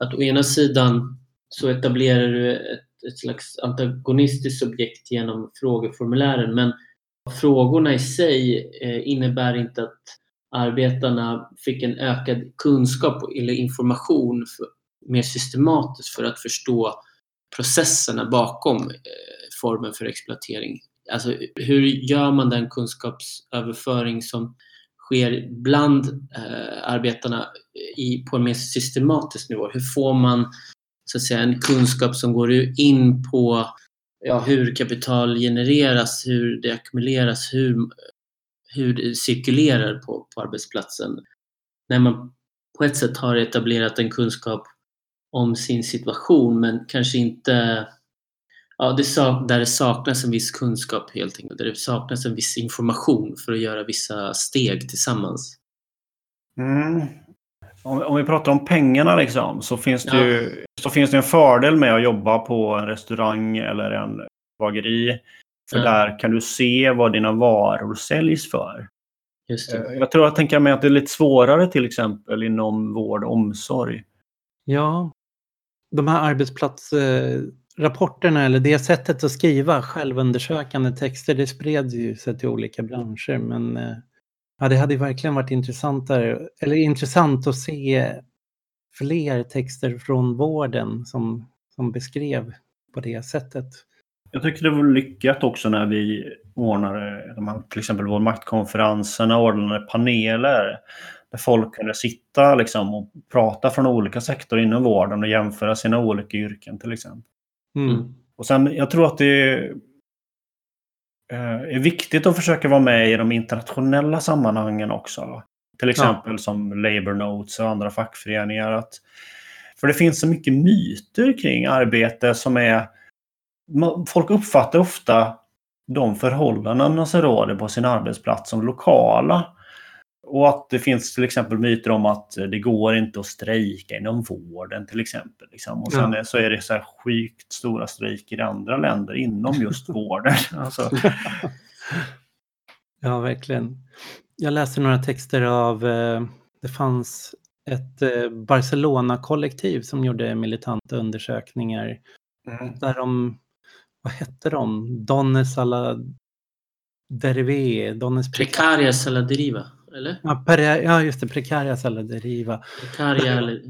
att å ena sidan så etablerar du ett, ett slags antagonistiskt subjekt genom frågeformulären men frågorna i sig eh, innebär inte att arbetarna fick en ökad kunskap eller information för, mer systematiskt för att förstå processerna bakom eh, formen för exploatering. Alltså hur gör man den kunskapsöverföring som sker bland eh, arbetarna i, på en mer systematisk nivå? Hur får man så att säga, en kunskap som går in på ja, hur kapital genereras, hur det ackumuleras, hur, hur det cirkulerar på, på arbetsplatsen? När man på ett sätt har etablerat en kunskap om sin situation men kanske inte ja, det sak, där det saknas en viss kunskap helt enkelt. Där det saknas en viss information för att göra vissa steg tillsammans. Mm. Om, om vi pratar om pengarna liksom, så, finns det Ja. ju, så finns det en fördel med att jobba på en restaurang eller en bageri. För Ja. där kan du se vad dina varor säljs för. Just det. Eh, Jag tror jag tänker mig att det är lite svårare till exempel inom vård och omsorg. Ja, de här arbetsplatsrapporterna eller det sättet att skriva självundersökande texter, det spreds ju sig till olika branscher. Men eh, ja, det hade verkligen varit intressantare, eller intressant att se fler texter från vården som, som beskrev på det sättet. Jag tycker det var lyckat också när vi ordnade de här, till exempel vår maktkonferenserna, ordnade paneler där folk kunde sitta liksom, och prata från olika sektorer inom vården och jämföra sina olika yrken till exempel. Mm. Och sen, jag tror att det är viktigt att försöka vara med i de internationella sammanhangen också. Till exempel ja. som Labour Notes och andra fackföreningar. Att, för det finns så mycket myter kring arbete som är... Folk uppfattar ofta de förhållanden som råder på sin arbetsplats som lokala. Och att det finns till exempel myter om att det går inte att strejka inom vården till exempel. Liksom. Och sen ja. så är det så här sjukt stora strejker i andra länder inom just [LAUGHS] vården. Alltså. [LAUGHS] Ja, verkligen. Jag läste några texter av, eh, det fanns ett eh, Barcelona-kollektiv som gjorde militanta undersökningar. Mm. Där de, vad hette de? Donnes alla derivé, Donnes Precarias alla deriva, eller? Ja, per, ja just det, Precarias alla deriva. Eller...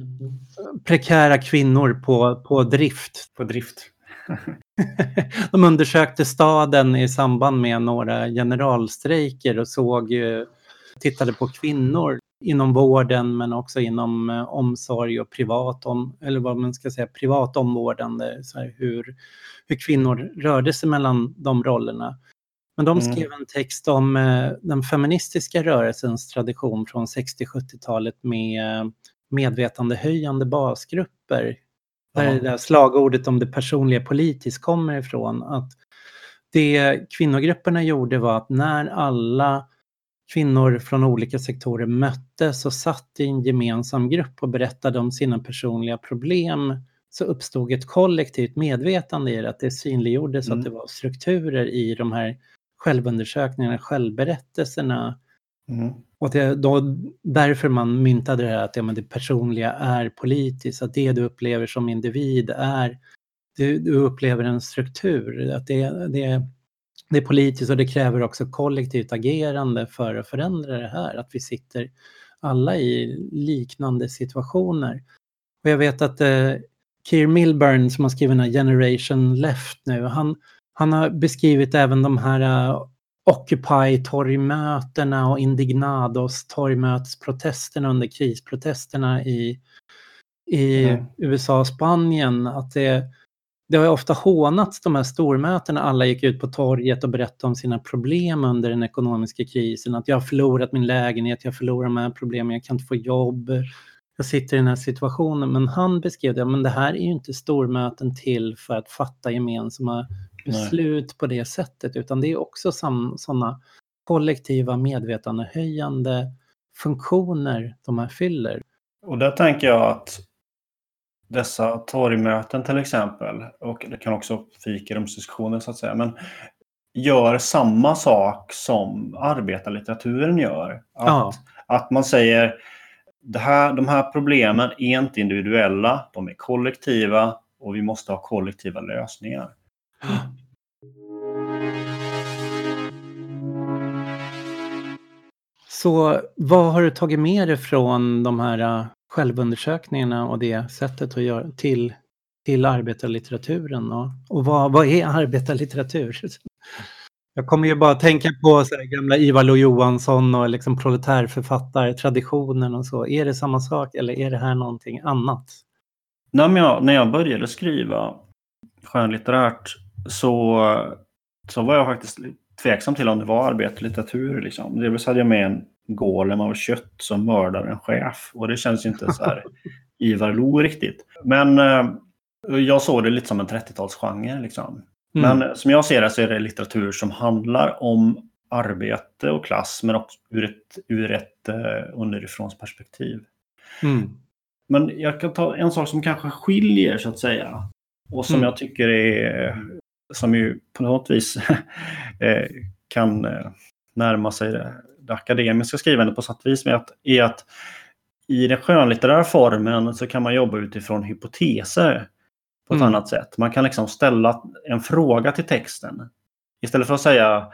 Prekära kvinnor på, på drift. På drift. [LAUGHS] de undersökte staden i samband med några generalstrejker och såg tittade på kvinnor inom vården men också inom eh, omsorg och privat, om, eller vad man ska säga, privat omvårdande, så här, hur, hur kvinnor rörde sig mellan de rollerna. Men de mm. skrev en text om eh, den feministiska rörelsens tradition från 60-70-talet med eh, medvetandehöjande basgrupper. Där det där slagordet om det personliga politiskt kommer ifrån. Att det kvinnogrupperna gjorde var att när alla kvinnor från olika sektorer möttes och satt i en gemensam grupp och berättade om sina personliga problem så uppstod ett kollektivt medvetande i det, att det synliggjordes mm. att det var strukturer i de här självundersökningarna, självberättelserna. Mm. Och det då därför man myntade det här att ja, men det personliga är politiskt, att det du upplever som individ är, du, du upplever en struktur, att det, det det är politiskt och det kräver också kollektivt agerande för att förändra det här. Att vi sitter alla i liknande situationer. Och jag vet att eh, Keir Milburn som har skrivit den här Generation Left nu, han, han har beskrivit även de här uh, Occupy-torgmötena och Indignados torgmötesprotesterna under krisprotesterna i, i mm. USA och Spanien. Att det, det har ofta hånats de här stormötena. Alla gick ut på torget och berättade om sina problem under den ekonomiska krisen. Att jag har förlorat min lägenhet, jag förlorar de här problemen, jag kan inte få jobb. Jag sitter i den här situationen. Men han beskrev det, men det här är ju inte stormöten till för att fatta gemensamma beslut Nej. på det sättet. Utan det är också sådana kollektiva medvetandehöjande funktioner de här fyller. Och där tänker jag att dessa torgmöten till exempel, och det kan också fikarumsdiskussioner så att säga, men gör samma sak som arbetarlitteraturen gör. Att, ja. att man säger det här, de här problemen är inte individuella, de är kollektiva och vi måste ha kollektiva lösningar. [GASPS] Så vad har du tagit med dig från de här äh, självundersökningarna och det sättet att göra till, till arbetarlitteraturen. Och, och vad, vad är arbetarlitteratur? [LAUGHS] Jag kommer ju bara tänka på så gamla Ivar Lo-Johansson och liksom proletärförfattartraditionen och så. Är det samma sak eller är det här någonting annat? När jag, när jag började skriva skönlitterärt så, så var jag faktiskt tveksam till om det var arbetarlitteratur. Liksom. Dels hade jag med en golem av kött som mördar en chef. Och det känns ju inte så här [LAUGHS] Ivar Lo riktigt. Men eh, jag såg det lite som en 30-talsgenre. Liksom. Mm. Men som jag ser det så är det litteratur som handlar om arbete och klass men också ur ett, ur ett uh, underifrånsperspektiv. Mm. Men jag kan ta en sak som kanske skiljer så att säga. Och som mm. jag tycker är som ju på något vis [LAUGHS] eh, kan eh, närma sig det det akademiska skrivandet på sätt och vis med att, är att i den skönlitterära formen så kan man jobba utifrån hypoteser på ett mm. annat sätt. Man kan liksom ställa en fråga till texten. Istället för att säga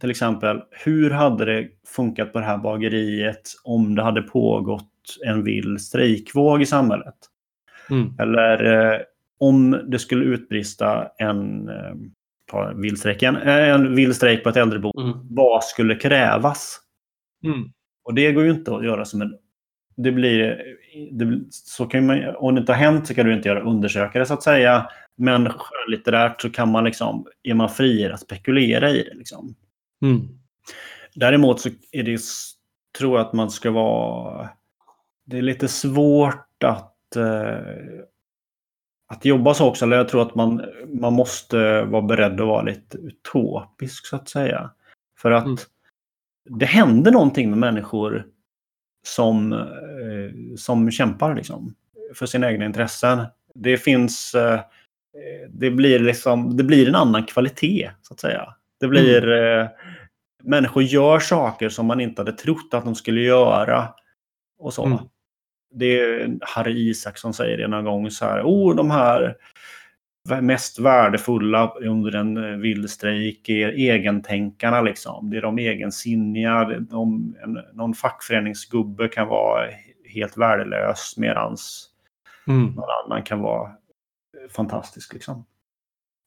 till exempel hur hade det funkat på det här bageriet om det hade pågått en vild strejkvåg i samhället? Mm. Eller eh, om det skulle utbrista en eh, ta en vild strejk på ett äldreboende. Mm. Vad skulle krävas? Mm. Och det går ju inte att göra som en... Det blir, det, så kan man, om det inte har hänt så kan du inte göra undersökare så att säga. Men skönlitterärt så kan man liksom, är man fri att spekulera i det. Liksom. Mm. Däremot så är det, tror jag att man ska vara... Det är lite svårt att, eh, att jobba så också. Eller jag tror att man, man måste vara beredd att vara lite utopisk så att säga. För att Mm. det händer någonting med människor som, eh, som kämpar liksom, för sina egna intressen. Det finns... Eh, det, blir liksom, det blir en annan kvalitet, så att säga. Det blir... Eh, människor gör saker som man inte hade trott att de skulle göra. Och så. Mm. Det är Harry Isaksson säger det någon gång så här. Oh, de här mest värdefulla under en eh, vild strejk är egentänkarna. Liksom. Det är de egensinniga. De, en, någon fackföreningsgubbe kan vara helt värdelös medans Mm. någon annan kan vara eh, fantastisk. Liksom.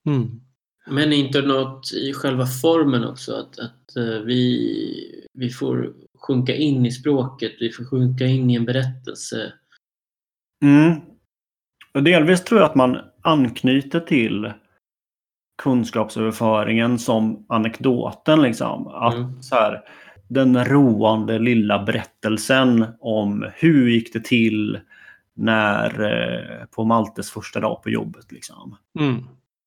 Mm. Men är inte något i själva formen också? Att, att eh, vi, vi får sjunka in i språket, vi får sjunka in i en berättelse. Mm. Och delvis tror jag att man anknyter till kunskapsöverföringen som anekdoten. Liksom. Att Mm. så här, den roande lilla berättelsen om hur gick det till när eh, på Maltes första dag på jobbet. Liksom. Mm.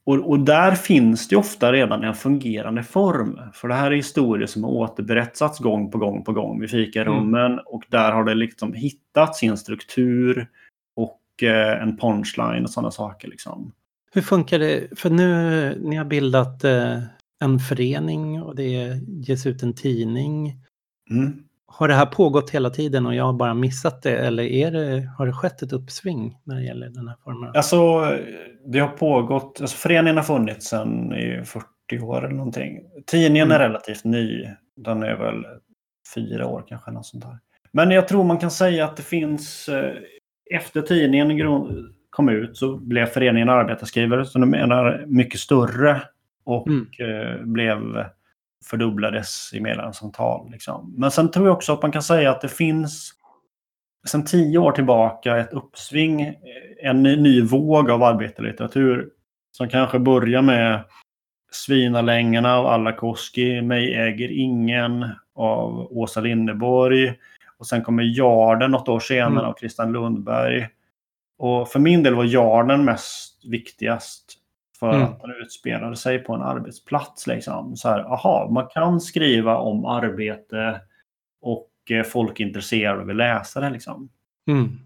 Och, och där finns det ofta redan en fungerande form. För det här är historier som har återberättats gång på gång på gång vid fikarummen. Och där har det liksom hittat sin struktur och eh, en punchline och sådana saker. Liksom. Hur funkar det? För nu ni har bildat eh, en förening och det ges ut en tidning. Mm. Har det här pågått hela tiden och jag har bara missat det eller är det, har det skett ett uppsving när det gäller den här formen? Alltså, det har pågått, alltså föreningen har funnits sedan i 40 år eller någonting. Tidningen är Mm. relativt ny. Den är väl fyra år kanske. Något sånt där. Men jag tror man kan säga att det finns, eh, efter tidningen kom ut så blev föreningen arbetarskrivare, så de menar mycket större och Mm. eh, blev fördubblades i medlemsantal. Liksom. Men sen tror jag också att man kan säga att det finns sedan tio år tillbaka ett uppsving, eh, en ny, ny våg av arbetarlitteratur som kanske börjar med Svinalängarna av Alla Koski, Mig äger ingen av Åsa Linderborg och sen kommer Jarden något år senare Mm. av Christian Lundberg. Och för min del var Jarden mest viktigast för Mm. att den utspelade sig på en arbetsplats. Liksom. Så här, aha, man kan skriva om arbete och eh, folk är intresserade och vill läsa det. Liksom. Mm.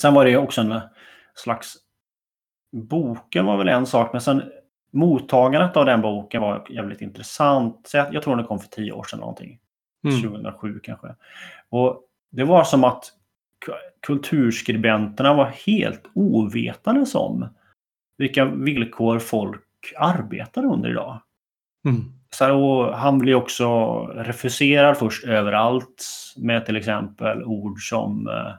Sen var det också en slags... Boken var väl en sak, men sen mottagandet av den boken var jävligt intressant. Så jag, jag tror den kom för tio år sedan någonting. Mm. 2007 kanske. Och det var som att ku- kulturskribenterna var helt ovetandes om vilka villkor folk arbetar under idag. Mm. Så här, han blir också refuserad först överallt med till exempel ord som eh,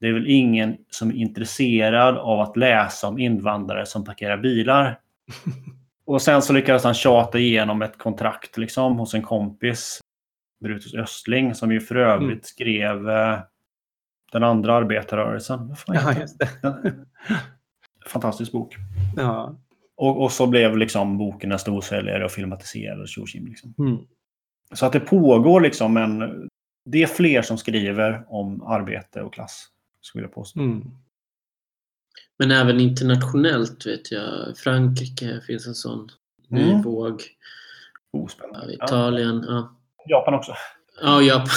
det är väl ingen som är intresserad av att läsa om invandrare som parkerar bilar. [LAUGHS] Och sen så lyckades han tjata igenom ett kontrakt liksom hos en kompis, Brutus Östling, som ju för övrigt Mm. skrev eh, den andra arbetarrörelsen. Vad fan Ja, just det. Fantastisk bok. Ja. Och, och så blev liksom boken en storsäljare och filmatiserad och liksom. Mm. Så att det pågår liksom en... Det är fler som skriver om arbete och klass, skulle jag påstå. Mm. Men även internationellt vet jag. Frankrike finns en sån ny Mm. våg. Oh, Ja, spännande. Ja. Italien. Ja, Japan också. ja Japan.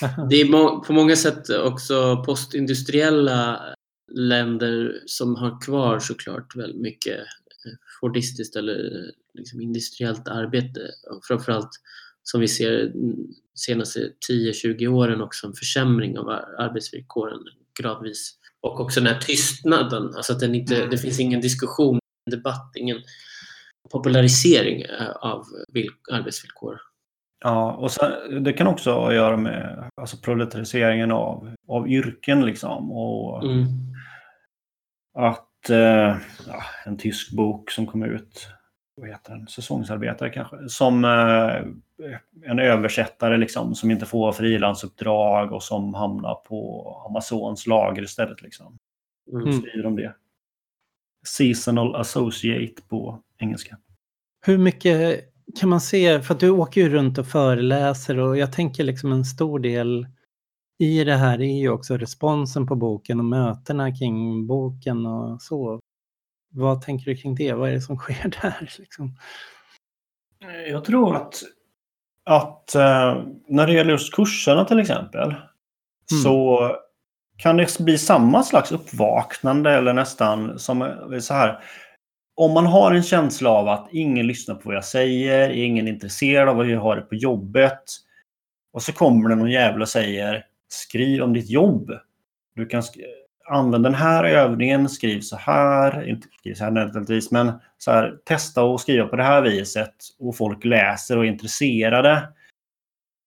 [LAUGHS] Det är på många sätt också postindustriella länder som har kvar såklart väldigt mycket eh, fordistiskt eller liksom industriellt arbete. Och framförallt som vi ser mm, senaste 10-20 åren också en försämring av ar- arbetsvillkoren gradvis. Och också den här tystnaden, alltså att den inte, det finns ingen diskussion, debatt, ingen popularisering eh, av vill- arbetsvillkor. Ja, och sen, det kan också ha att göra med alltså, proletariseringen av, av yrken. Liksom, och Mm. Att eh, ja, en tysk bok som kom ut, vad heter den, säsongsarbetare kanske, som eh, en översättare liksom, som inte får frilansuppdrag och som hamnar på Amazons lager istället. Liksom. Mm. Skriver om det. Seasonal associate på engelska. Hur mycket kan man se, för att du åker ju runt och föreläser och jag tänker liksom en stor del i det här är ju också responsen på boken och mötena kring boken och så. Vad tänker du kring det? Vad är det som [LAUGHS] sker där? Liksom? Jag tror att, att uh, när det gäller just kurserna till exempel mm. så kan det bli samma slags uppvaknande eller nästan som så här. Om man har en känsla av att ingen lyssnar på vad jag säger, ingen är intresserad av vad jag har det på jobbet. Och så kommer det någon jävel och säger skriv om ditt jobb. Du kan använda den här övningen, skriv så här, inte skriv så här nödvändigtvis, men så här, testa att skriva på det här viset och folk läser och är intresserade.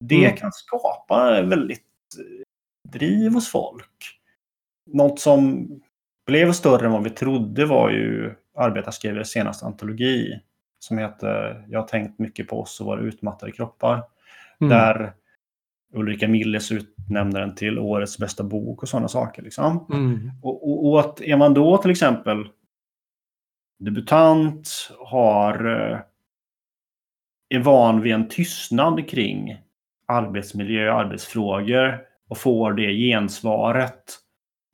Det mm. kan skapa väldigt driv hos folk. Något som blev större än vad vi trodde var ju Arbetarskrivare senaste antologi som heter Jag har tänkt mycket på oss och våra utmattade kroppar. Mm. Där Ulrika Milles utnämner den till årets bästa bok och sådana saker. Liksom. Mm. Och, och, och, att är man då till exempel debutant, har, eh, är van vid en tystnad kring arbetsmiljö och arbetsfrågor och får det gensvaret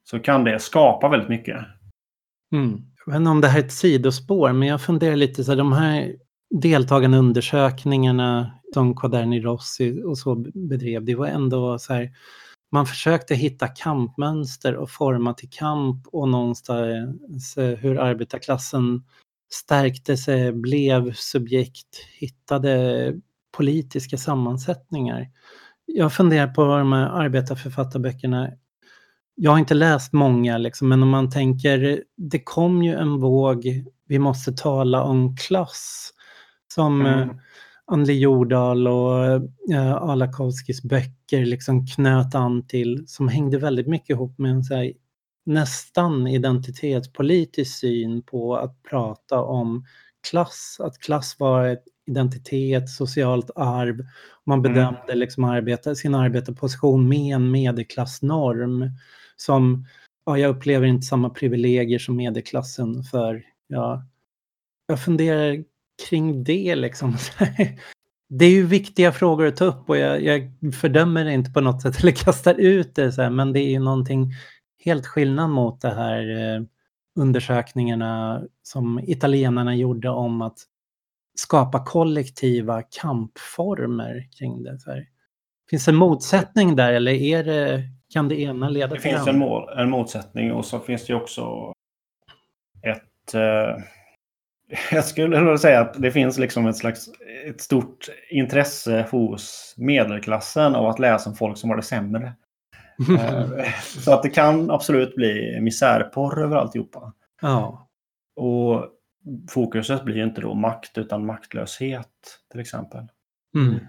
så kan det skapa väldigt mycket. Mm. Jag vet inte om det här är ett sidospår, men jag funderar lite så här, de här deltagande undersökningarna som Quaderni Rossi och så bedrev, det var ändå så här, man försökte hitta kampmönster och forma till kamp och någonstans eh, hur arbetarklassen stärkte sig, blev subjekt, hittade politiska sammansättningar. Jag funderar på de här arbetarförfattarböckerna. Jag har inte läst många, liksom, men om man tänker, det kom ju en våg, vi måste tala om klass, som mm. Anneli Jordahl och äh, Alakowskis böcker liksom knöt an till, som hängde väldigt mycket ihop med en så här, nästan identitetspolitisk syn på att prata om klass, att klass var ett identitet, socialt arv. Man mm. bedömde mm. liksom arbeta, sin arbetarposition med en medelklassnorm som, ja, jag upplever inte samma privilegier som medelklassen för, ja, jag funderar kring det liksom. [LAUGHS] Det är ju viktiga frågor att ta upp och jag, jag fördömer det inte på något sätt eller [LAUGHS] kastar ut det, så här, men det är ju någonting helt skillnad mot det här eh, undersökningarna som italienarna gjorde om att skapa kollektiva kampformer kring det. Så här. Finns det en motsättning där eller är det, kan det ena leda till Det finns en, mål, en motsättning och så finns det också ett eh [LAUGHS] jag skulle säga att det finns liksom ett slags ett stort intresse hos medelklassen av att läsa om folk som har det sämre. [LAUGHS] Eh, så att det kan absolut bli misärporr över alltihopa. Ja. Och fokuset blir inte då makt utan maktlöshet till exempel. Mm.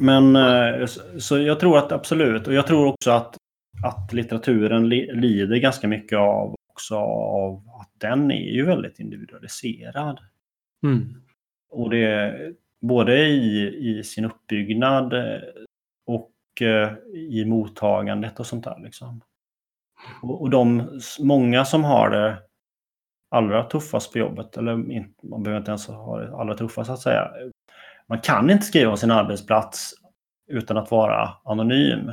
Men eh, så jag tror att absolut, och jag tror också att, att litteraturen lider ganska mycket av också av att den är ju väldigt individualiserad. Mm. Och det både i, i sin uppbyggnad eh, och eh, i mottagandet och sånt där. Liksom. Och, och de många som har det allra tuffast på jobbet, eller man behöver inte ens ha det allra tuffast att säga. Man kan inte skriva om sin arbetsplats utan att vara anonym.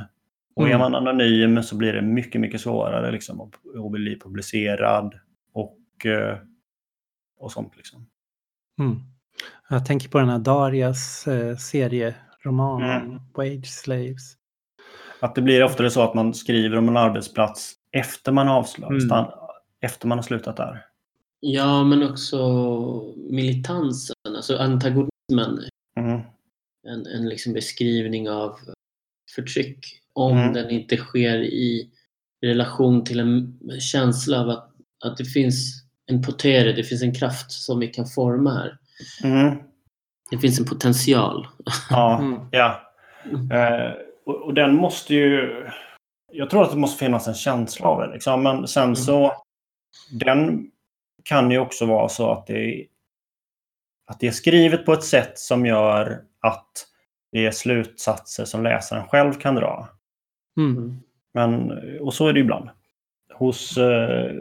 Och är mm. man anonym så blir det mycket, mycket svårare liksom, att bli publicerad och, eh, och sånt. Liksom. Mm. Jag tänker på den här Darias eh, serieroman mm. Wage Slaves. Att det blir ofta så att man skriver om en arbetsplats efter man, avslutat, mm. efter man har slutat där. Ja, men också militansen, alltså antagonismen. Mm. En, en liksom beskrivning av förtryck om mm. den inte sker i relation till en känsla av att, att det finns en potere, det finns en kraft som vi kan forma här. Mm. Det finns en potential. Ja, [LAUGHS] mm. ja. Eh, och, och, den måste ju... Jag tror att det måste finnas en känsla av det. Liksom. Men sen mm. så... Den kan ju också vara så att det, att det är skrivet på ett sätt som gör att det är slutsatser som läsaren själv kan dra. Mm. Men, och så är det ibland. Hos, eh,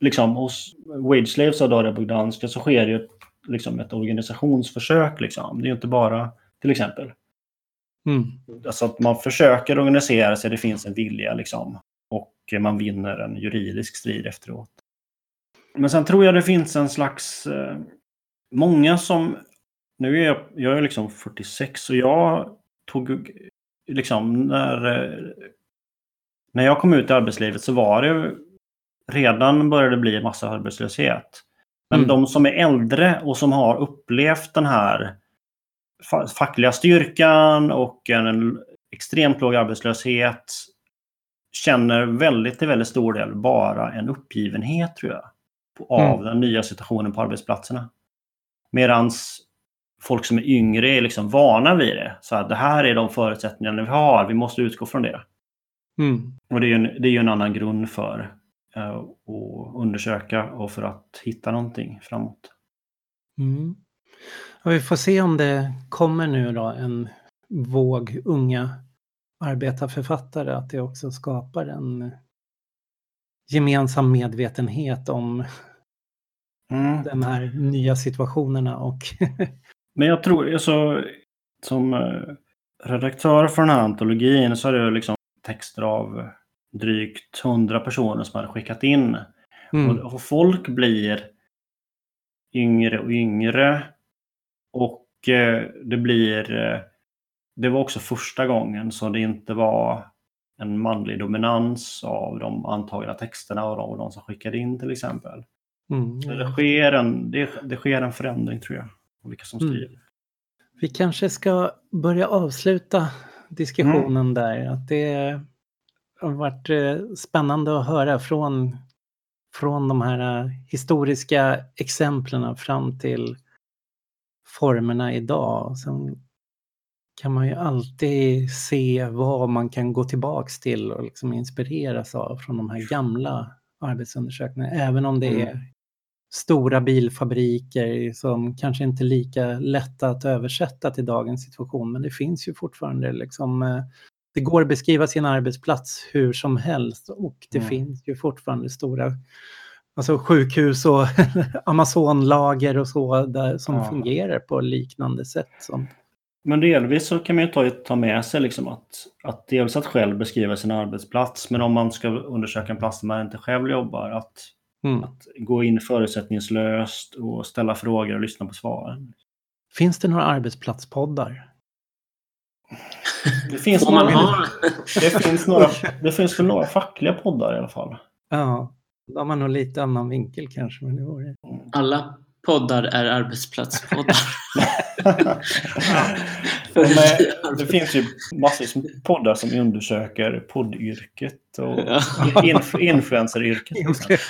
liksom hos Wage Slaves av Daria Bogdanska så sker det ju liksom ett organisationsförsök. Liksom. Det är ju inte bara till exempel. Mm. Alltså att man försöker organisera sig, det finns en vilja liksom. Och man vinner en juridisk strid efteråt. Men sen tror jag det finns en slags... Eh, många som... Nu är jag, jag är liksom 46 och jag tog liksom när... eh, När jag kom ut i arbetslivet så var det redan började bli en massa arbetslöshet. Men Mm. de som är äldre och som har upplevt den här fa- fackliga styrkan och en extremt låg arbetslöshet känner väldigt till väldigt stor del bara en uppgivenhet tror jag. Av Mm. den nya situationen på arbetsplatserna. Medans folk som är yngre är liksom vana vid det. Så att det här är de förutsättningarna vi har, vi måste utgå från det. Mm. Och det är ju en, det är en annan grund för eh, att undersöka och för att hitta någonting framåt. Mm. Och vi får se om det kommer nu då en våg unga arbetarförfattare, att det också skapar en gemensam medvetenhet om Mm. de här nya situationerna och Men jag tror, alltså, som eh, redaktör för den här antologin så är det liksom texter av drygt 100 personer som hade skickat in. mm. Och, folk blir yngre och yngre. Och eh, det blir... Eh, det var också första gången så det inte var en manlig dominans av de antagna texterna och de, och de som skickade in till exempel. Mm. Det, sker en, det, det sker en förändring tror jag. Av vilka som Mm. skriver. Vi kanske ska börja avsluta diskussionen där. Att det har varit eh, spännande att höra från, från de här eh, historiska exemplen fram till formerna idag. Sen kan man ju alltid se vad man kan gå tillbaks till och liksom inspireras av från de här gamla arbetsundersökningarna. Även om det Mm. är stora bilfabriker som kanske inte är lika lätta att översätta till dagens situation. Men det finns ju fortfarande liksom, eh, det går att beskriva sin arbetsplats hur som helst och det Mm. finns ju fortfarande stora alltså sjukhus och [LAUGHS] Amazonlager och så där, som Ja. fungerar på liknande sätt. Som, Men delvis så kan man ju ta, ta med sig liksom att, att dels att själv beskriva sin arbetsplats, men om man ska undersöka en plats där man inte själv jobbar, att, mm. att gå in förutsättningslöst och ställa frågor och lyssna på svaren. Finns det några arbetsplatspoddar? Det finns, man några, det, finns några, det finns väl några fackliga poddar i alla fall. Ja, de har nog lite annan vinkel kanske. Men det vore... Alla poddar är arbetsplatspoddar. [LAUGHS] Eh, det finns ju massor med poddar som undersöker poddyrket och inf influenceryrket. [LAUGHS]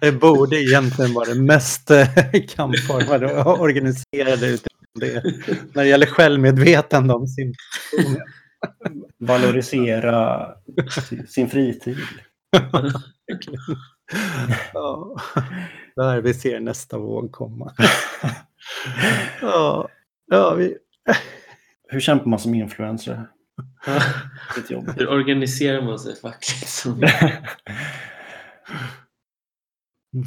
Det borde egentligen vara det mest eh, kampformade och organiserade utifrån det. När det gäller självmedvetande om sin. Valorisera sin fritid. [LAUGHS] [LAUGHS] Ja, där vi ser nästa våg komma. [LAUGHS] Ja, ja vi, [LAUGHS] Hur kämpar man som influencer? Hur organiserar man sig fackligt? som-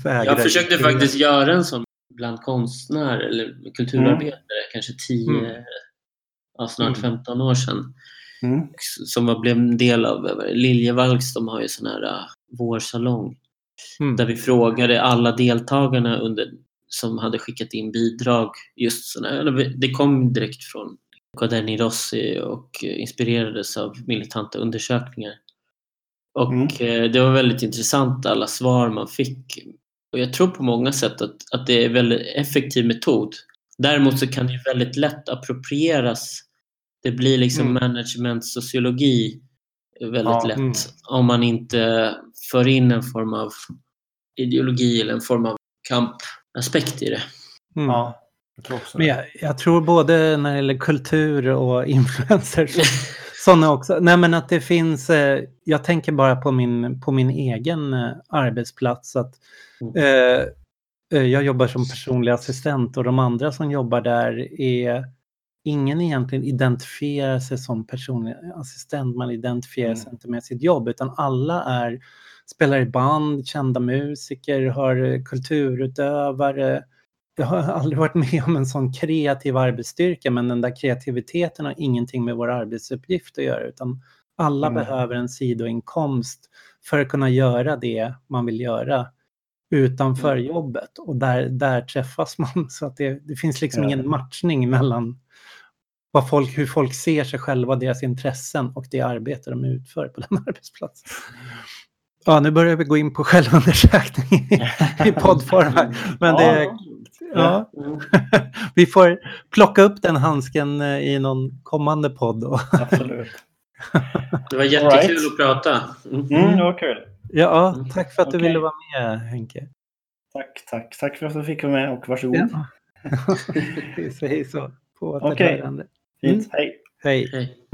vägrar. Jag försökte faktiskt göra en sån bland konstnärer eller kulturarbetare, kanske 10, Mm. ja, snart Mm. 15 år sedan. Mm. Som var, blev en del av Liljevalchs, de har ju sån här uh, vårsalong. Mm. Där vi frågade alla deltagarna under, som hade skickat in bidrag. Just såna, det kom direkt från Quaderni Rossi och eh, inspirerades av militanta undersökningar. Och Mm. eh, det var väldigt intressant alla svar man fick. Och jag tror på många sätt att, att det är en väldigt effektiv metod. Däremot så kan det väldigt lätt approprieras. Det blir liksom Mm. management sociologi väldigt Ja, lätt mm. om man inte för in en form av ideologi eller en form av kampaspekt i det. Mm. Ja, jag tror också Men jag, jag tror både när det gäller kultur och [LAUGHS] influencers, sådana också. Nej men att det finns, eh, jag tänker bara på min, på min egen eh, arbetsplats. att Mm. eh, eh, Jag jobbar som personlig assistent och de andra som jobbar där är Ingen egentligen identifierar sig som personlig assistent, man identifierar sig Mm. inte med sitt jobb utan alla är spelar i band, kända musiker, har kulturutövare. Jag har aldrig varit med om en sån kreativ arbetsstyrka men den där kreativiteten har ingenting med vår arbetsuppgift att göra utan alla Mm. behöver en sidoinkomst för att kunna göra det man vill göra utanför Mm. jobbet och där, där träffas man [LAUGHS] så att det, det finns liksom Ja. ingen matchning mellan vad folk, hur folk ser sig själva, deras intressen och det arbete de utför på [LAUGHS] den arbetsplatsen. Ja, nu börjar vi gå in på självundersökning i, i poddform här. Men det, ja, [LAUGHS] vi får plocka upp den handsken eh, i någon kommande podd. Och, Absolut. [LAUGHS] Det var jättekul Alright. att prata. Mm. Mm, det var kul. ja, Mm. tack för att du Okej. ville vara med Henke. Tack, tack. Tack för att du fick vara med och varsågod. Ja. vi säger så. På återhörande. Fint. Mm. Hej. Hej. Hej.